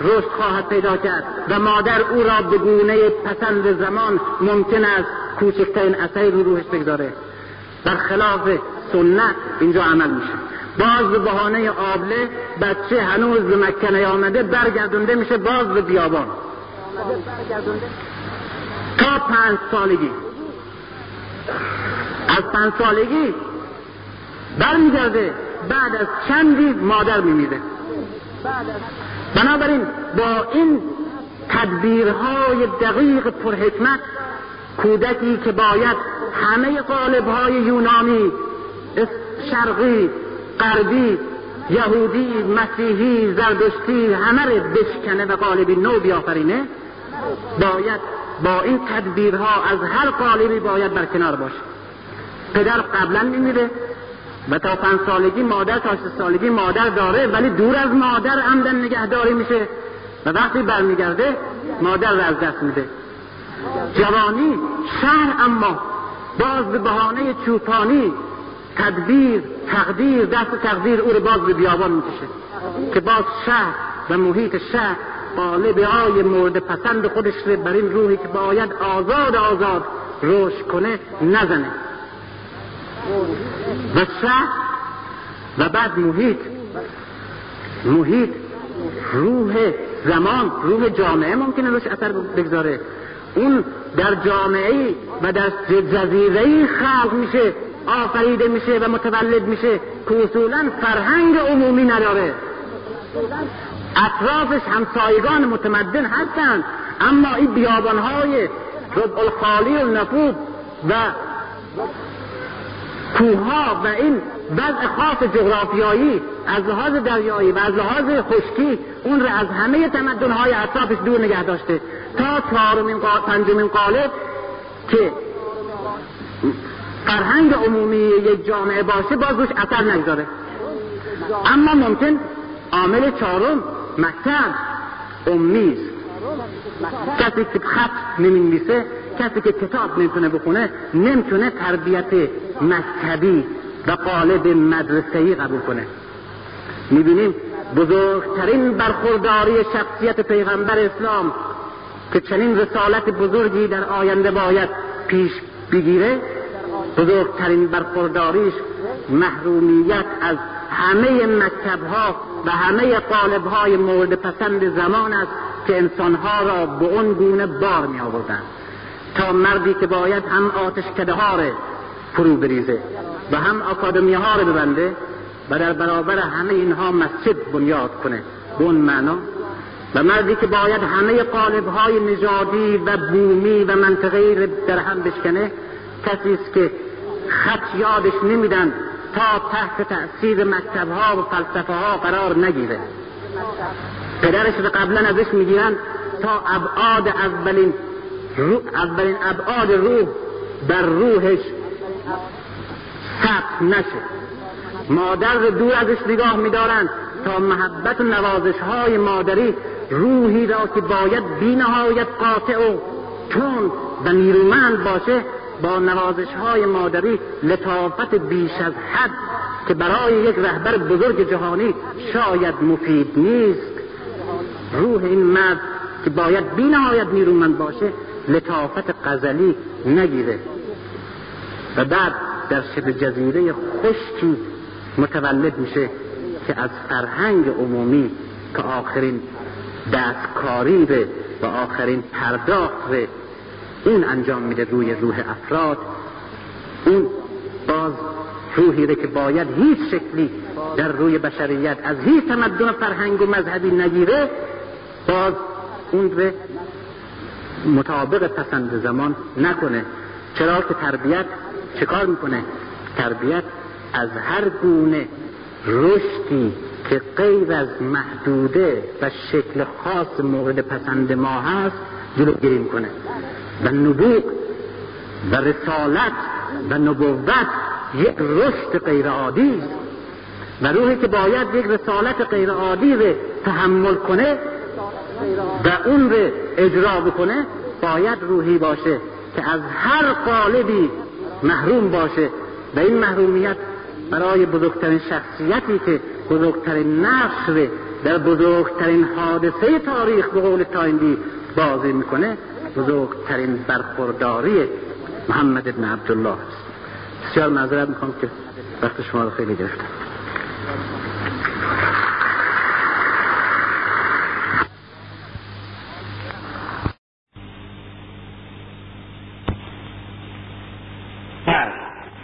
رشد خواهد پیدا کرد و مادر او را به گونه پسند زمان ممکن است کوچکترین اثری رو روحش بگذاره. خلاف سنت اینجا عمل میشه. باز به بهانه آبله بچه هنوز به مکه نیامده برگردونده میشه باز به بیابان. تا پنج سالگی. از پنج سالگی برمیگرده بعد از چندی مادر میمیره. بنابراین با این تدبیرهای دقیق پرحکمت کودکی که باید همه قالبهای یونانی شرقی غربی یهودی مسیحی زردشتی همه رو بشکنه و قالبی نو بیافرینه باید با این تدبیرها از هر قالبی باید بر کنار باشه. پدر قبلا میمیره و تا پنج سالگی مادر تا سالگی مادر داره ولی دور از مادر عمدن نگهداری میشه و وقتی برمیگرده مادر رو از دست میده. جوانی شهر اما باز به بهانه چوپانی تدبیر تقدیر دست تقدیر او رو باز به بیابان می‌کشه که باز شهر و محیط شهر قالب های مورد پسند خودش رو بر این روحی که باید آزاد آزاد روش کنه نزنه. و شهر و بعد محیط. محیط روح زمان روح جامعه ممکنه روش اثر بگذاره. اون در جامعه و در جزیره خلق میشه آفریده میشه و متولد میشه. که اصولا فرهنگ عمومی نداره. اطرافش همسایگان متمدن هستند. اما این بیابانهای ربع الخالی و نفوذ و کوها و این وضع خاص جغرافیایی از لحاظ دریایی و از لحاظ خشکی اون رو از همه تمدنهای اطرافش دور نگه داشته. تا چهارمین پنجمین قالب که فرهنگ عمومی یک جامعه باشه باز روش اثر نگذاره. اما ممکن عامل چهارم مکتب امیز کسی که خط نمی‌نویسه کسی که کتاب نمی‌تونه بخونه نمی‌تونه تربیت مکتبی و قالب مدرسه‌ای قبول کنه. می‌بینیم بزرگترین برخورداری شخصیت پیغمبر اسلام که چنین رسالت بزرگی در آینده باید پیش بگیره بزرگترین برخورداریش محرومیت از همه مکتب ها و همه قالب های مورد پسند زمان است که انسانها را به اون گونه بار می آوردن تا مردی که باید هم آتش کده ها فرو بریزه و هم اکادمی ها رو ببنده و در برابر همه اینها مسجد بنیاد کنه. به اون معنا. و مردی که باید همه قالب های نژادی و بومی و منطقه‌ای در هم بشکنه کسی است که خط یادش نمیدن تا تحت تأثیر مکتب ها و فلسفه ها قرار نگیره. پدرش رو قبلا ازش می‌گیرن تا ابعاد اولین اولین ابعاد روح در روحش ثبت نشه. مادر رو دور ازش نگاه میدارن تا محبت و نوازش های مادری روحی را که باید بی نهایت قاطع و تون و نیرومند باشه با نوازش های مادری لطافت بیش از حد که برای یک رهبر بزرگ جهانی شاید مفید نیست. روح این مرد که باید بی نهایت نیرومند باشه لطافت قزلی نگیره. و بعد در شبه جزیره خشکی متولد میشه که از فرهنگ عمومی که آخرین دستکاری و آخرین پرداخت اون انجام میده روی روح افراد. اون باز روحی که باید هیچ شکلی در روی بشریت از هیچ تمدن فرهنگ و مذهبی نگیره باز اون رو مطابق پسند زمان نکنه. چرا که تربیت چکار می‌کنه؟ تربیت از هر گونه رشدی که غیر از محدوده و شکل خاص مورد پسند ما هست جلوگیری می‌کنه. و نبوغ و رسالت و نبوت یک رشد غیر عادی و روحی که باید یک رسالت غیر عادی رو تحمل کنه و اون رو اجرا بکنه باید روحی باشه که از هر قالبی محروم باشه. و این محرومیت برای بزرگترین شخصیتی که بزرگترین نقش در بزرگترین حادثه تاریخ به قول تایندی بازی می‌کنه بزرگترین برخورداری محمد ابن عبدالله است. بسیار معذرت می‌خوام که وقت شما رو خیلی گرفتم.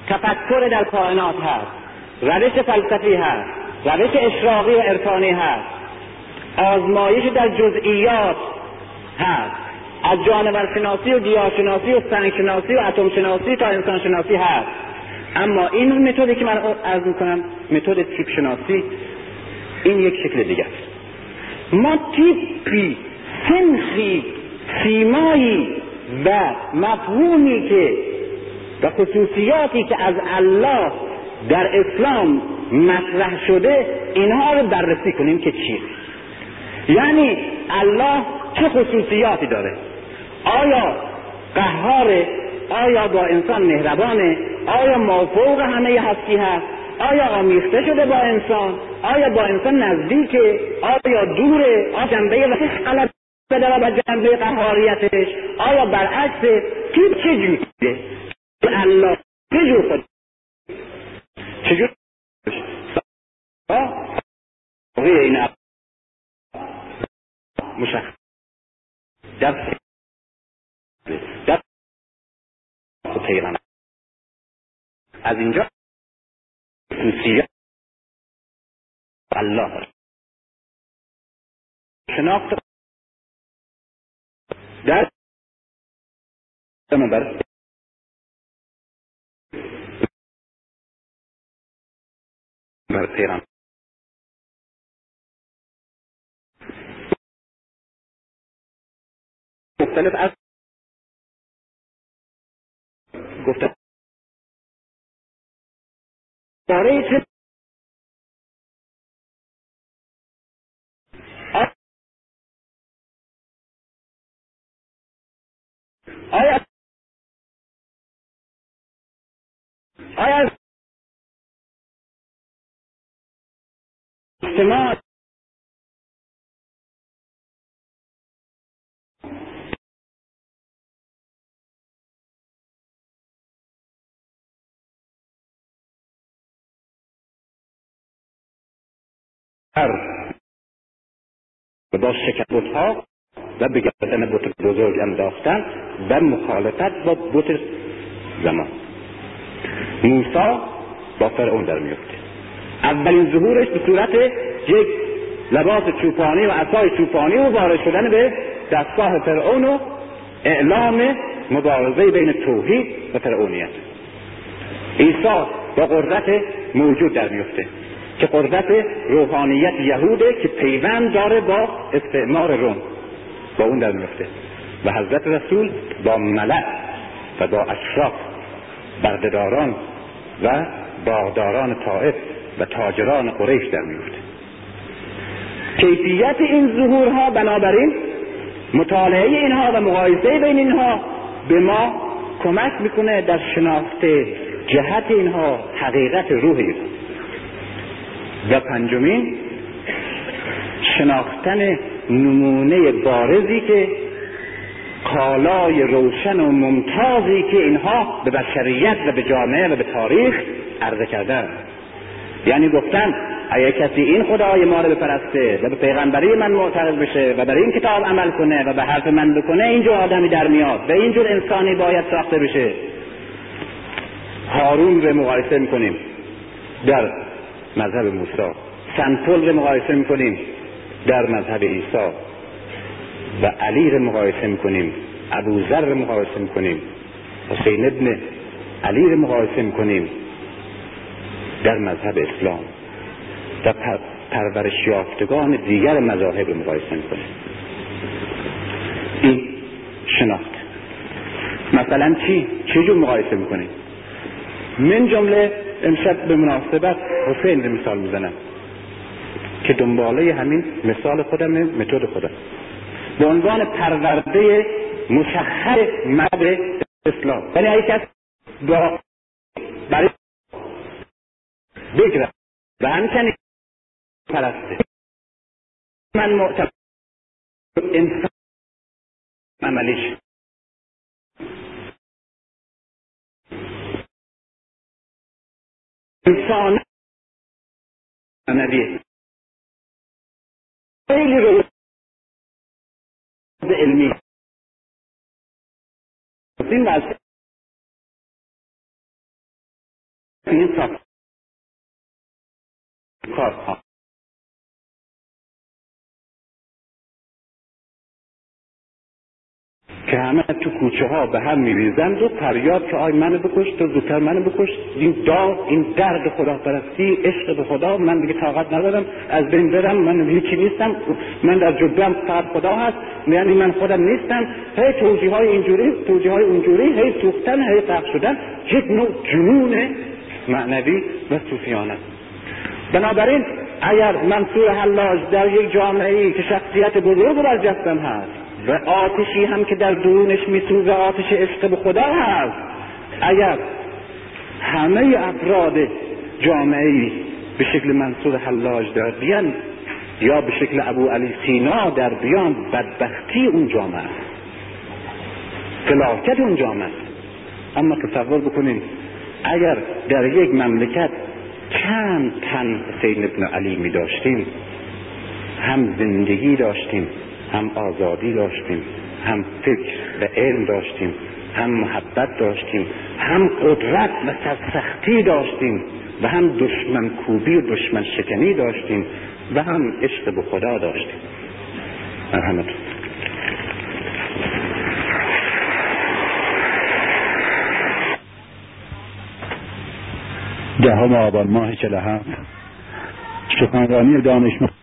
تفکر در کائنات هست روش فلسفی هست روش اشراقی و عرفانی هست آزمایش در جزئیات هست از جانور شناسی و گیاهشناسی و سنگشناسی و اتم شناسی تا انسان شناسی هست. اما این متدی که من عرض می‌کنم متد تیپ شناسی این یک شکل دیگه است. ما تیپی سنخی سیمایی و مفهومی که و خصوصیاتی که از الله در اسلام مطرح شده اینها رو بررسی کنیم که چیه. یعنی الله چه خصوصیاتی داره؟ آیا قهاره آیا با انسان مهربانه آیا مافوق همه هستی هست آیا آمیخته شده با انسان آیا با انسان نزدیکه آیا دوره آیا جنبه و غلط بداره با جنبه قهاریتش آیا برعکس کی چه جوریه الله چه جور خود چجور این مشخص پیغمبر از اینجا خصوصیت الله. شناخت. در. بر بر پیغمبر مختلف از گفتم. برای آیا آیا اجتماع با شکست ها و به گردن بت بزرگ انداختن و مخالفت با بت زمان. موسا با فرعون در میفته. اولین ظهورش به صورت یک لباس چوپانی و عصای چوپانی و وارد شدن به دستگاه فرعون و اعلام مبارزه بین توحید و فرعونیت. عیسی با قدرت موجود در میفته. که قدرت روحانیت یهوده که پیوند داره با استعمار روم با اون در میفته. و حضرت رسول با ملع و با اشراف بردهداران و باغداران طائف و تاجران قریش در میفته. کیفیت این ظهورها بنابراین مطالعه اینها و مقایسه بین اینها به ما کمک می‌کنه در شناخت جهت اینها حقیقت روح اینها و پنجمین شناختن نمونه بارزی که کالای روشن و ممتازی که اینها به بشریت و به جامعه و به تاریخ عرضه کردن. یعنی گفتن اگر کسی این خدای ما رو بپرسته و به پیغمبری من معتقد بشه و بر این کتاب عمل کنه و به حرف من بکنه اینجور آدمی در میاد و اینجور انسانی باید ساخته بشه. هارون رو مقایسه می‌کنیم. در مذهب موسی. سنتول رو مقایسه می‌کنیم در مذهب عیسی. و علی رو مقایسه می‌کنیم. ابوذر رو مقایسه می‌کنیم. حسین ابن علی رو مقایسه می‌کنیم در مذهب اسلام. و پرورش یافتگان دیگر مذاهب رو مقایسه می‌کنیم. این شناخت. مثلا چی؟ چی جور مقایسه می‌کنیم؟ من جمله امشب به مناسبت حسین رو مثال می‌زنم که دنباله همین مثال خودم متد خودم. به عنوان پرورده مسخر مرد اسلام. یعنی اگه کس با برای بگرم و همچنین پرسته من معتبر انسان عملیش انفعنا به اللي المية مع ينفع خاصة که همه تو کوچه ها به هم میریزند و فریاد که آی منو بکش تو زودتر منو بکش. این داغ این درد خدا پرستی عشق به خدا من دیگه طاقت ندارم. از بین برم من هیچی نیستم. من در جبم فقط خدا هست. یعنی من خودم نیستم. هی توجیه های اینجوری توجیه های اونجوری هی سوختن هی قرق شدن. یک نوع جنون معنوی و صوفیانه بنابراین اگر منصور حلاج در یک جامعه ای که شخصیت بزرگ برجستم هست و آتشی هم که در درونش میسوزه آتش عشق به خدا هست. اگر همه افراد جامعه به شکل منصور حلاج در بیان یا به شکل ابو علی سینا در بیان بدبختی اون جامعه فلاکت اون جامعه اما تصور بکنید اگر در یک مملکت چند تن حسین ابن علی می داشتیم هم زندگی داشتیم هم آزادی داشتیم هم فکر و علم داشتیم هم محبت داشتیم هم قدرت و سرسختی داشتیم و هم دشمن کوبی و دشمن شکنی داشتیم و هم عشق به خدا داشتیم. مرحمتون. دهم آبان ماه چله هفت. سخنرانی دانشمند